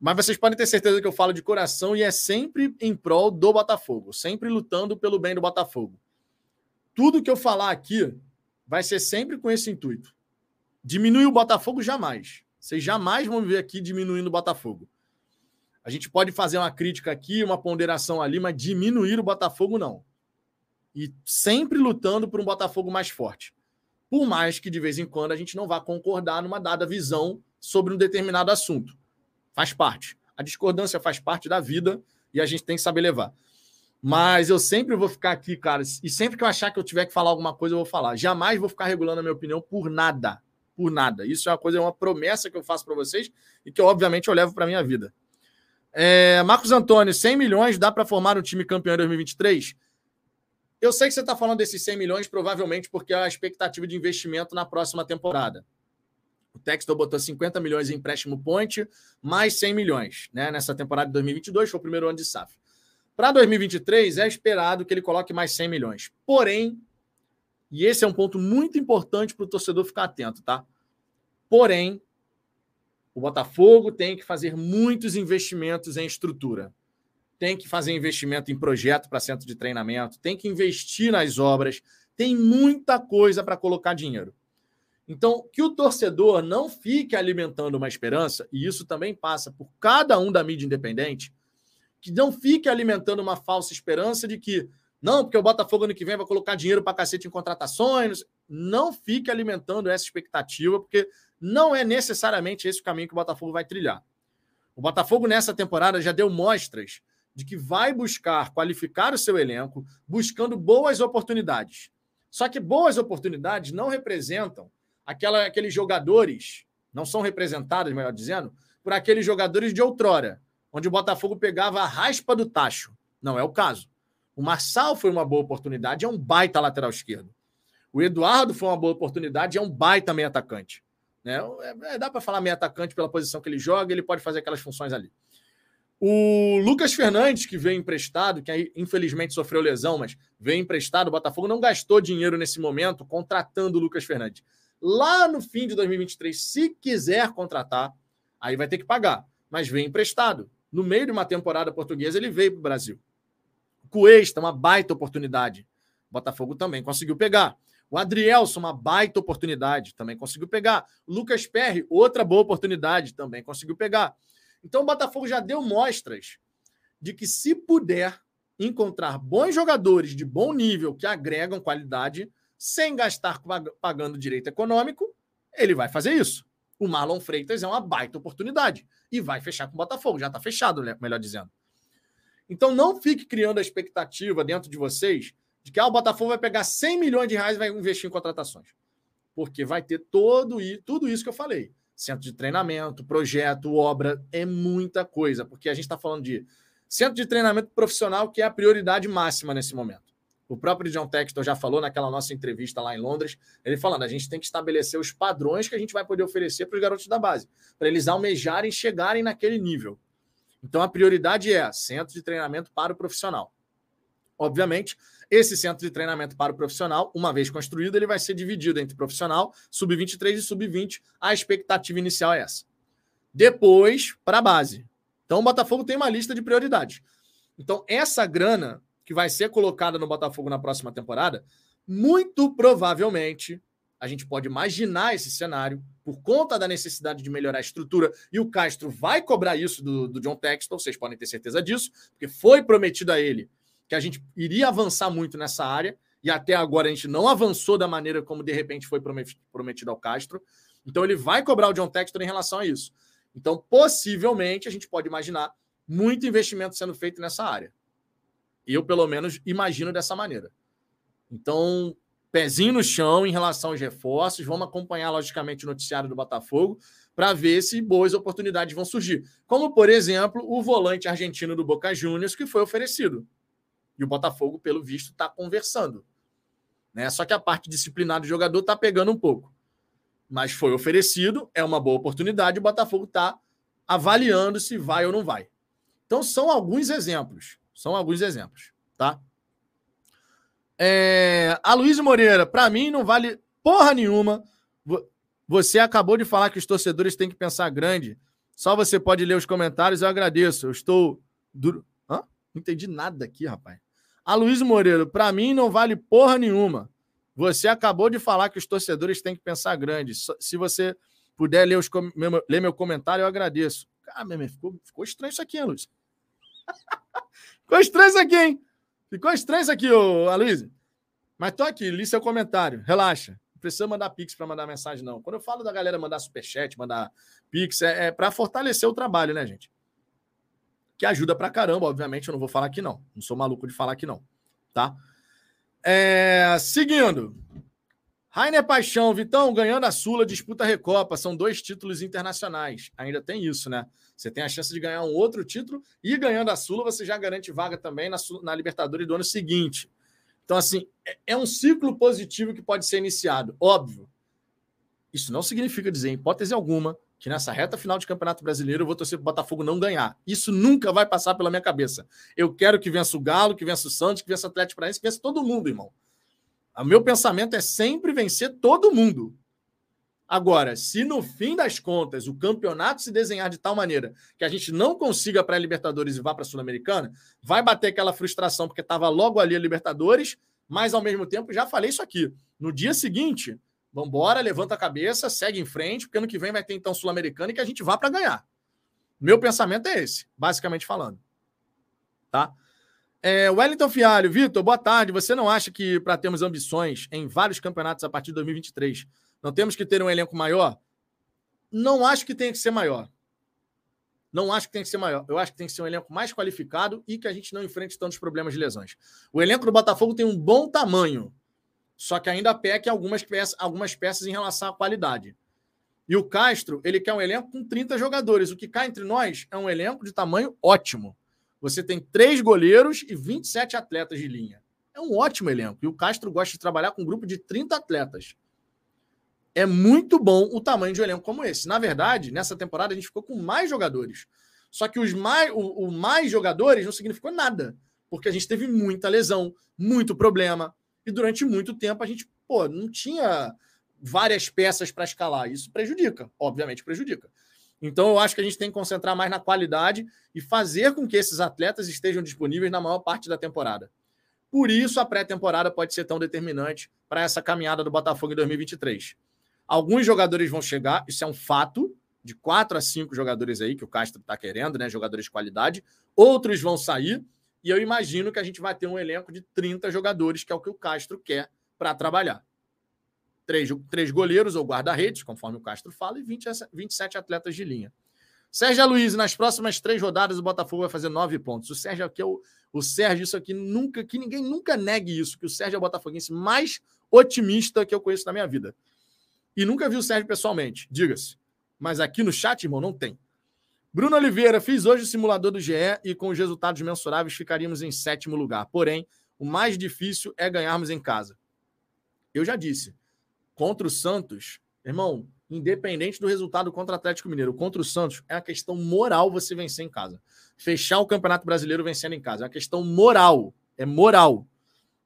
Speaker 1: mas vocês podem ter certeza que eu falo de coração e é sempre em prol do Botafogo, sempre lutando pelo bem do Botafogo. Tudo que eu falar aqui vai ser sempre com esse intuito. Diminuir o Botafogo jamais. Vocês jamais vão ver aqui diminuindo o Botafogo. A gente pode fazer uma crítica aqui, uma ponderação ali, mas diminuir o Botafogo não. E sempre lutando por um Botafogo mais forte. Por mais que de vez em quando a gente não vá concordar numa dada visão sobre um determinado assunto. Faz parte. A discordância faz parte da vida e a gente tem que saber levar. Mas eu sempre vou ficar aqui, cara, e sempre que eu achar que eu tiver que falar alguma coisa, eu vou falar. Jamais vou ficar regulando a minha opinião por nada. Por nada. Isso é uma coisa, é uma promessa que eu faço para vocês e que, obviamente, eu levo para minha vida. É, Marcos Antônio, 100 milhões dá para formar um time campeão em 2023? Eu sei que você está falando desses 100 milhões, provavelmente porque é a expectativa de investimento na próxima temporada. O Textor botou 50 milhões em empréstimo point, mais 100 milhões né, nessa temporada de 2022, foi o primeiro ano de SAF. Para 2023, é esperado que ele coloque mais 100 milhões. Porém, e esse é um ponto muito importante para o torcedor ficar atento, tá? Porém, o Botafogo tem que fazer muitos investimentos em estrutura. Tem que fazer investimento em projeto para centro de treinamento, tem que investir nas obras, Tem muita coisa para colocar dinheiro. Então, que o torcedor não fique alimentando uma esperança, e isso também passa por cada um da mídia independente, que não fique alimentando uma falsa esperança de que, não, porque o Botafogo ano que vem vai colocar dinheiro para cacete em contratações. Não fique alimentando essa expectativa, porque não é necessariamente esse o caminho que o Botafogo vai trilhar. O Botafogo, nessa temporada, já deu mostras de que vai buscar qualificar o seu elenco, buscando boas oportunidades. Só que boas oportunidades não representam aquela, aqueles jogadores, não são representadas, melhor dizendo, por aqueles jogadores de outrora, onde o Botafogo pegava a raspa do tacho. Não é o caso. O Marçal foi uma boa oportunidade, é um baita lateral esquerdo. O Eduardo foi uma boa oportunidade, é um baita meio atacante. Né? É, é dá para falar meio atacante pela posição que ele joga, ele pode fazer aquelas funções ali. O Lucas Fernandes, que veio emprestado, que infelizmente sofreu lesão, mas veio emprestado, o Botafogo não gastou dinheiro nesse momento contratando o Lucas Fernandes. Lá no fim de 2023, se quiser contratar, aí vai ter que pagar, mas vem emprestado. No meio de uma temporada portuguesa, ele veio para o Brasil. Cuesta, uma baita oportunidade. Botafogo também conseguiu pegar. O Adrielson, uma baita oportunidade, também conseguiu pegar. Lucas Perry, outra boa oportunidade, também conseguiu pegar. Então o Botafogo já deu mostras de que, se puder encontrar bons jogadores de bom nível que agregam qualidade, sem gastar pagando direito econômico, ele vai fazer isso. O Marlon Freitas é uma baita oportunidade e vai fechar com o Botafogo. Já está fechado, melhor dizendo. Então não fique criando a expectativa dentro de vocês de que ah, o Botafogo vai pegar 100 milhões de reais e vai investir em contratações. Porque vai ter todo, tudo isso que eu falei. Centro de treinamento, projeto, obra, é muita coisa. Porque a gente está falando de centro de treinamento profissional, que é a prioridade máxima nesse momento. O próprio John Textor já falou naquela nossa entrevista lá em Londres, ele falando, a gente tem que estabelecer os padrões que a gente vai poder oferecer para os garotos da base, para eles almejarem chegarem naquele nível. Então a prioridade é centro de treinamento para o profissional. Obviamente, esse centro de treinamento para o profissional, uma vez construído, ele vai ser dividido entre profissional, sub-23 e sub-20. A expectativa inicial é essa. Depois, para a base. Então, o Botafogo tem uma lista de prioridades. Então, essa grana que vai ser colocada no Botafogo na próxima temporada, muito provavelmente, a gente pode imaginar esse cenário, por conta da necessidade de melhorar a estrutura, e o Castro vai cobrar isso do, do John Texton, vocês podem ter certeza disso, porque foi prometido a ele que a gente iria avançar muito nessa área, e até agora a gente não avançou da maneira como de repente foi prometido ao Castro. Então ele vai cobrar o John Textor em relação a isso. Então, possivelmente, a gente pode imaginar muito investimento sendo feito nessa área. Eu, pelo menos, imagino dessa maneira. Então, pezinho no chão em relação aos reforços, vamos acompanhar, logicamente, o noticiário do Botafogo para ver se boas oportunidades vão surgir. Como, por exemplo, o volante argentino do Boca Juniors, que foi oferecido. E o Botafogo, pelo visto, está conversando. Né? Só que a parte disciplinar do jogador está pegando um pouco. Mas foi oferecido, é uma boa oportunidade, o Botafogo está avaliando se vai ou não vai. Então, são alguns exemplos. São alguns exemplos, tá? É... A Luiz Moreira, para mim, não vale porra nenhuma. Você acabou de falar que os torcedores têm que pensar grande. Só você pode ler os comentários, eu agradeço. Eu estou. Duro. Hã? Não entendi nada aqui, rapaz. A Luiz Moreira, para mim não vale porra nenhuma. Você acabou de falar que os torcedores têm que pensar grande. Se você puder ler, os, ler meu comentário, eu agradeço. Cara, meu, ficou, ficou estranho isso aqui, hein, Luiz? ficou estranho isso aqui, hein? Ficou estranho isso aqui, ô, Aloysio. Mas tô aqui, li seu comentário. Relaxa. Não precisa mandar pix para mandar mensagem, não. Quando eu falo da galera mandar superchat, mandar pix, é, é para fortalecer o trabalho, né, gente? que ajuda pra caramba, obviamente, eu não vou falar aqui não. Não sou maluco de falar aqui não, tá? É, seguindo. Rainer Paixão, Vitão, ganhando a Sula, disputa a Recopa. São dois títulos internacionais. Ainda tem isso, né? Você tem a chance de ganhar um outro título e ganhando a Sula, você já garante vaga também na, na Libertadores do ano seguinte. Então, assim, é, é um ciclo positivo que pode ser iniciado. Óbvio. Isso não significa dizer, em hipótese alguma, que nessa reta final de Campeonato Brasileiro eu vou torcer para o Botafogo não ganhar. Isso nunca vai passar pela minha cabeça. Eu quero que vença o Galo, que vença o Santos, que vença o Atlético Paranaense, que vença todo mundo, irmão. O meu pensamento é sempre vencer todo mundo. Agora, se no fim das contas o campeonato se desenhar de tal maneira que a gente não consiga para a Libertadores e vá para a Sul-Americana, vai bater aquela frustração porque estava logo ali a Libertadores, Mas, ao mesmo tempo, já falei isso aqui. No dia seguinte, vambora, levanta a cabeça, segue em frente, porque ano que vem vai ter então Sul-Americana e que a gente vá para ganhar. Meu pensamento é esse, basicamente falando. Tá? É, Wellington Fialho, Vitor, boa tarde. Você não acha que para termos ambições em vários campeonatos a partir de 2023, não temos que ter um elenco maior? Não acho que tenha que ser maior. Não acho que tem que ser maior. Eu acho que tem que ser um elenco mais qualificado e que a gente não enfrente tantos problemas de lesões. O elenco do Botafogo tem um bom tamanho, só que ainda peca algumas peças, algumas peças em relação à qualidade. E o Castro, ele quer um elenco com 30 jogadores. O que cai entre nós é um elenco de tamanho ótimo. Você tem três goleiros e 27 atletas de linha. É um ótimo elenco. E o Castro gosta de trabalhar com um grupo de 30 atletas é muito bom o tamanho de um elenco como esse. Na verdade, nessa temporada a gente ficou com mais jogadores. Só que os mais, o, o mais jogadores não significou nada, porque a gente teve muita lesão, muito problema, e durante muito tempo a gente, pô, não tinha várias peças para escalar. Isso prejudica, obviamente prejudica. Então eu acho que a gente tem que concentrar mais na qualidade e fazer com que esses atletas estejam disponíveis na maior parte da temporada. Por isso a pré-temporada pode ser tão determinante para essa caminhada do Botafogo em 2023. Alguns jogadores vão chegar, isso é um fato, de quatro a cinco jogadores aí que o Castro está querendo, né? Jogadores de qualidade. Outros vão sair, e eu imagino que a gente vai ter um elenco de 30 jogadores, que é o que o Castro quer para trabalhar. Três, três goleiros ou guarda-redes, conforme o Castro fala, e 20, 27 atletas de linha. Sérgio Luiz, nas próximas três rodadas, o Botafogo vai fazer nove pontos. O Sérgio aqui é o, o Sérgio, isso aqui nunca, que ninguém nunca negue isso, que o Sérgio é o botafoguense mais otimista que eu conheço na minha vida e nunca vi o Sérgio pessoalmente, diga-se. Mas aqui no chat, irmão, não tem. Bruno Oliveira, fiz hoje o simulador do GE e com os resultados mensuráveis ficaríamos em sétimo lugar. Porém, o mais difícil é ganharmos em casa. Eu já disse, contra o Santos, irmão, independente do resultado contra o Atlético Mineiro, contra o Santos, é uma questão moral você vencer em casa. Fechar o Campeonato Brasileiro vencendo em casa. É uma questão moral. É moral.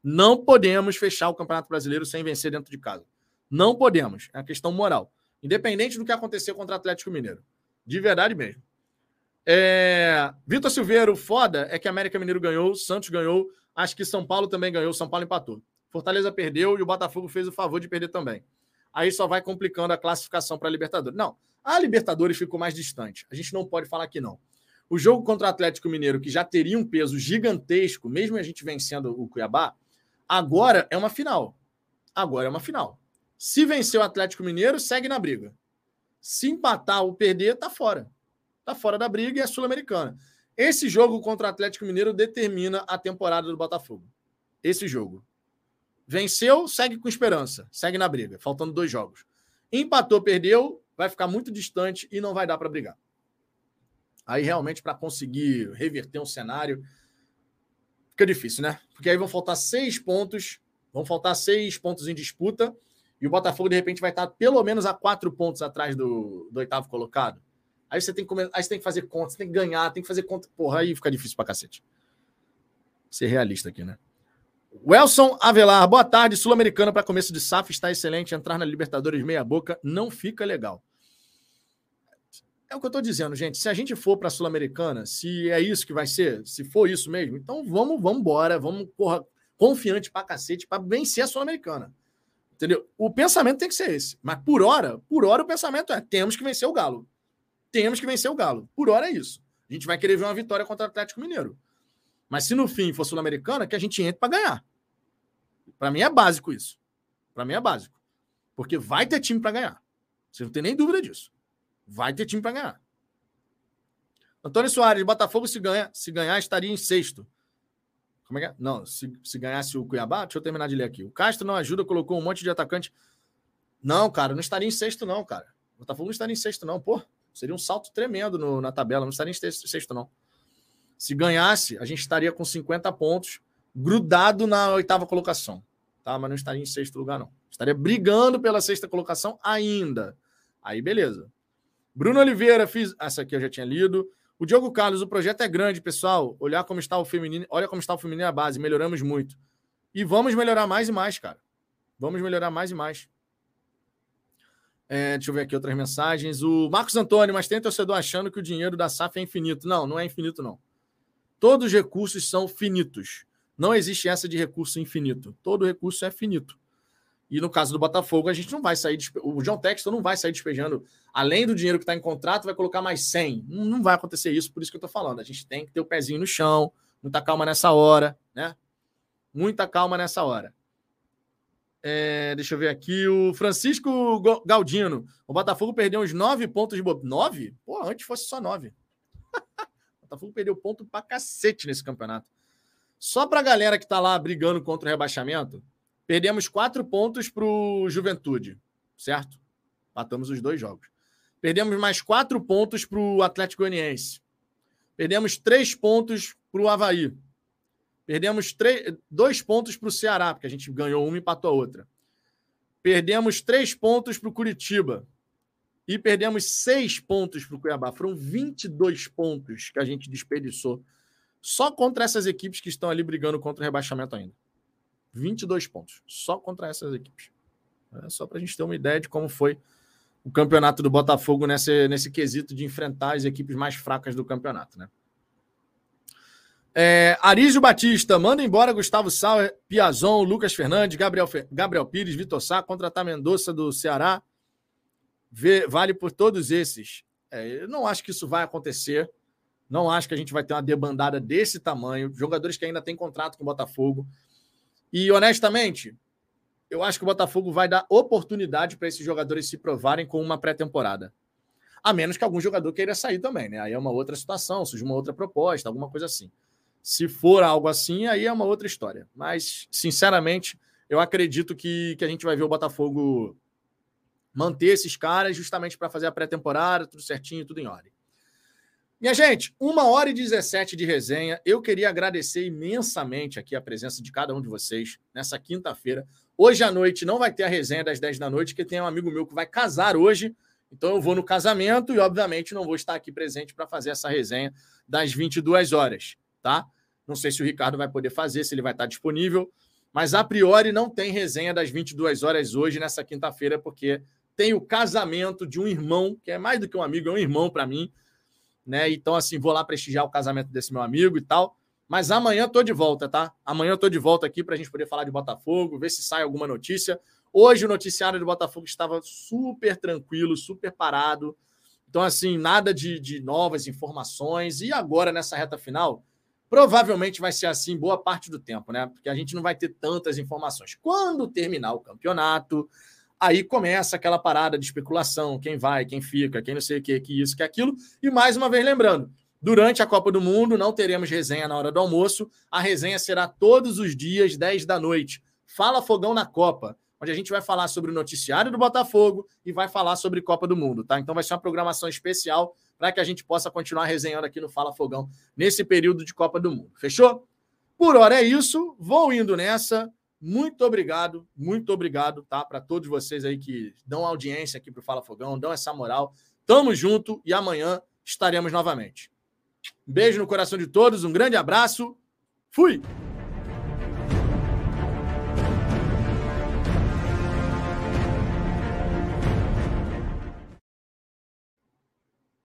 Speaker 1: Não podemos fechar o Campeonato Brasileiro sem vencer dentro de casa. Não podemos. É uma questão moral. Independente do que aconteceu contra o Atlético Mineiro. De verdade mesmo. É... Vitor Silveira, o foda é que América Mineiro ganhou, Santos ganhou, acho que São Paulo também ganhou, São Paulo empatou. Fortaleza perdeu e o Botafogo fez o favor de perder também. Aí só vai complicando a classificação para a Libertadores. Não, a Libertadores ficou mais distante. A gente não pode falar que não. O jogo contra o Atlético Mineiro, que já teria um peso gigantesco, mesmo a gente vencendo o Cuiabá, agora é uma final. Agora é uma final. Se vencer o Atlético Mineiro, segue na briga. Se empatar ou perder, tá fora. Tá fora da briga e é sul-americana. Esse jogo contra o Atlético Mineiro determina a temporada do Botafogo. Esse jogo. Venceu, segue com esperança, segue na briga, faltando dois jogos. Empatou, perdeu, vai ficar muito distante e não vai dar para brigar. Aí realmente para conseguir reverter um cenário fica difícil, né? Porque aí vão faltar seis pontos, vão faltar seis pontos em disputa e o Botafogo, de repente, vai estar pelo menos a quatro pontos atrás do, do oitavo colocado. Aí você, tem que, aí você tem que fazer conta, você tem que ganhar, tem que fazer conta. Porra, aí fica difícil pra cacete. Ser realista aqui, né? Welson Avelar, boa tarde. Sul-Americana para começo de SAF está excelente. Entrar na Libertadores meia-boca não fica legal. É o que eu estou dizendo, gente. Se a gente for para a Sul-Americana, se é isso que vai ser, se for isso mesmo, então vamos, vamos embora, vamos porra, confiante pra cacete para vencer a Sul-Americana. Entendeu? O pensamento tem que ser esse. Mas por hora, por hora o pensamento é: temos que vencer o Galo. Temos que vencer o Galo. Por hora é isso. A gente vai querer ver uma vitória contra o Atlético Mineiro. Mas se no fim for Sul-Americana, que a gente entre para ganhar. Para mim é básico isso. Para mim é básico. Porque vai ter time para ganhar. Você não tem nem dúvida disso. Vai ter time para ganhar. Antônio Soares, Botafogo se ganha, se ganhar estaria em sexto. Como é que é? Não, se, se ganhasse o Cuiabá, deixa eu terminar de ler aqui. O Castro não ajuda, colocou um monte de atacante. Não, cara, não estaria em sexto, não, cara. O Botafogo não estaria em sexto, não. Pô, seria um salto tremendo no, na tabela, não estaria em sexto, sexto, não. Se ganhasse, a gente estaria com 50 pontos, grudado na oitava colocação. Tá? Mas não estaria em sexto lugar, não. Estaria brigando pela sexta colocação ainda. Aí, beleza. Bruno Oliveira, fiz. Essa aqui eu já tinha lido. O Diogo Carlos, o projeto é grande, pessoal. Olhar como está o feminino, olha como está o feminino a base, melhoramos muito. E vamos melhorar mais e mais, cara. Vamos melhorar mais e mais. É, deixa eu ver aqui outras mensagens. O Marcos Antônio, mas tem torcedor achando que o dinheiro da SAF é infinito. Não, não é infinito, não. Todos os recursos são finitos. Não existe essa de recurso infinito. Todo recurso é finito. E no caso do Botafogo, a gente não vai sair. Despe... O John Texton não vai sair despejando, além do dinheiro que está em contrato, vai colocar mais 100. Não vai acontecer isso, por isso que eu estou falando. A gente tem que ter o pezinho no chão, muita calma nessa hora, né? Muita calma nessa hora. É, deixa eu ver aqui. O Francisco Galdino. O Botafogo perdeu uns 9 pontos de bobeira. 9? Pô, antes fosse só 9. Botafogo perdeu ponto pra cacete nesse campeonato. Só pra galera que tá lá brigando contra o rebaixamento, Perdemos quatro pontos para o Juventude, certo? Matamos os dois jogos. Perdemos mais quatro pontos para o Atlético Goianiense. Perdemos três pontos para o Havaí. Perdemos três, dois pontos para o Ceará, porque a gente ganhou uma e empatou a outra. Perdemos três pontos para o Curitiba. E perdemos seis pontos para o Cuiabá. Foram 22 pontos que a gente desperdiçou só contra essas equipes que estão ali brigando contra o rebaixamento ainda. 22 pontos, só contra essas equipes. É só para a gente ter uma ideia de como foi o campeonato do Botafogo nesse, nesse quesito de enfrentar as equipes mais fracas do campeonato, né? É, Arísio Batista, manda embora Gustavo Sauer, Piazon, Lucas Fernandes, Gabriel, Gabriel Pires, Vitor Sá, contratar Mendonça do Ceará. Vale por todos esses. É, eu não acho que isso vai acontecer. Não acho que a gente vai ter uma debandada desse tamanho. Jogadores que ainda têm contrato com o Botafogo. E, honestamente, eu acho que o Botafogo vai dar oportunidade para esses jogadores se provarem com uma pré-temporada. A menos que algum jogador queira sair também, né? Aí é uma outra situação, surge uma outra proposta, alguma coisa assim. Se for algo assim, aí é uma outra história. Mas, sinceramente, eu acredito que, que a gente vai ver o Botafogo manter esses caras justamente para fazer a pré-temporada, tudo certinho, tudo em ordem. Minha gente, uma hora e 17 de resenha. Eu queria agradecer imensamente aqui a presença de cada um de vocês nessa quinta-feira. Hoje à noite não vai ter a resenha das 10 da noite, porque tem um amigo meu que vai casar hoje. Então eu vou no casamento e, obviamente, não vou estar aqui presente para fazer essa resenha das 22 horas, tá? Não sei se o Ricardo vai poder fazer, se ele vai estar disponível, mas a priori não tem resenha das 22 horas hoje, nessa quinta-feira, porque tem o casamento de um irmão, que é mais do que um amigo, é um irmão para mim né? Então, assim, vou lá prestigiar o casamento desse meu amigo e tal. Mas amanhã tô de volta, tá? Amanhã tô de volta aqui para a gente poder falar de Botafogo, ver se sai alguma notícia. Hoje o noticiário do Botafogo estava super tranquilo, super parado. Então, assim, nada de, de novas informações. E agora, nessa reta final, provavelmente vai ser assim boa parte do tempo, né? Porque a gente não vai ter tantas informações. Quando terminar o campeonato, Aí começa aquela parada de especulação, quem vai, quem fica, quem não sei o que, que isso, que aquilo. E mais uma vez lembrando, durante a Copa do Mundo não teremos resenha na hora do almoço. A resenha será todos os dias, 10 da noite. Fala Fogão na Copa, onde a gente vai falar sobre o noticiário do Botafogo e vai falar sobre Copa do Mundo, tá? Então vai ser uma programação especial para que a gente possa continuar resenhando aqui no Fala Fogão nesse período de Copa do Mundo. Fechou? Por hora é isso. Vou indo nessa. Muito obrigado, muito obrigado, tá? Para todos vocês aí que dão audiência aqui para Fala Fogão, dão essa moral. Tamo junto e amanhã estaremos novamente. Um beijo no coração de todos, um grande abraço. Fui!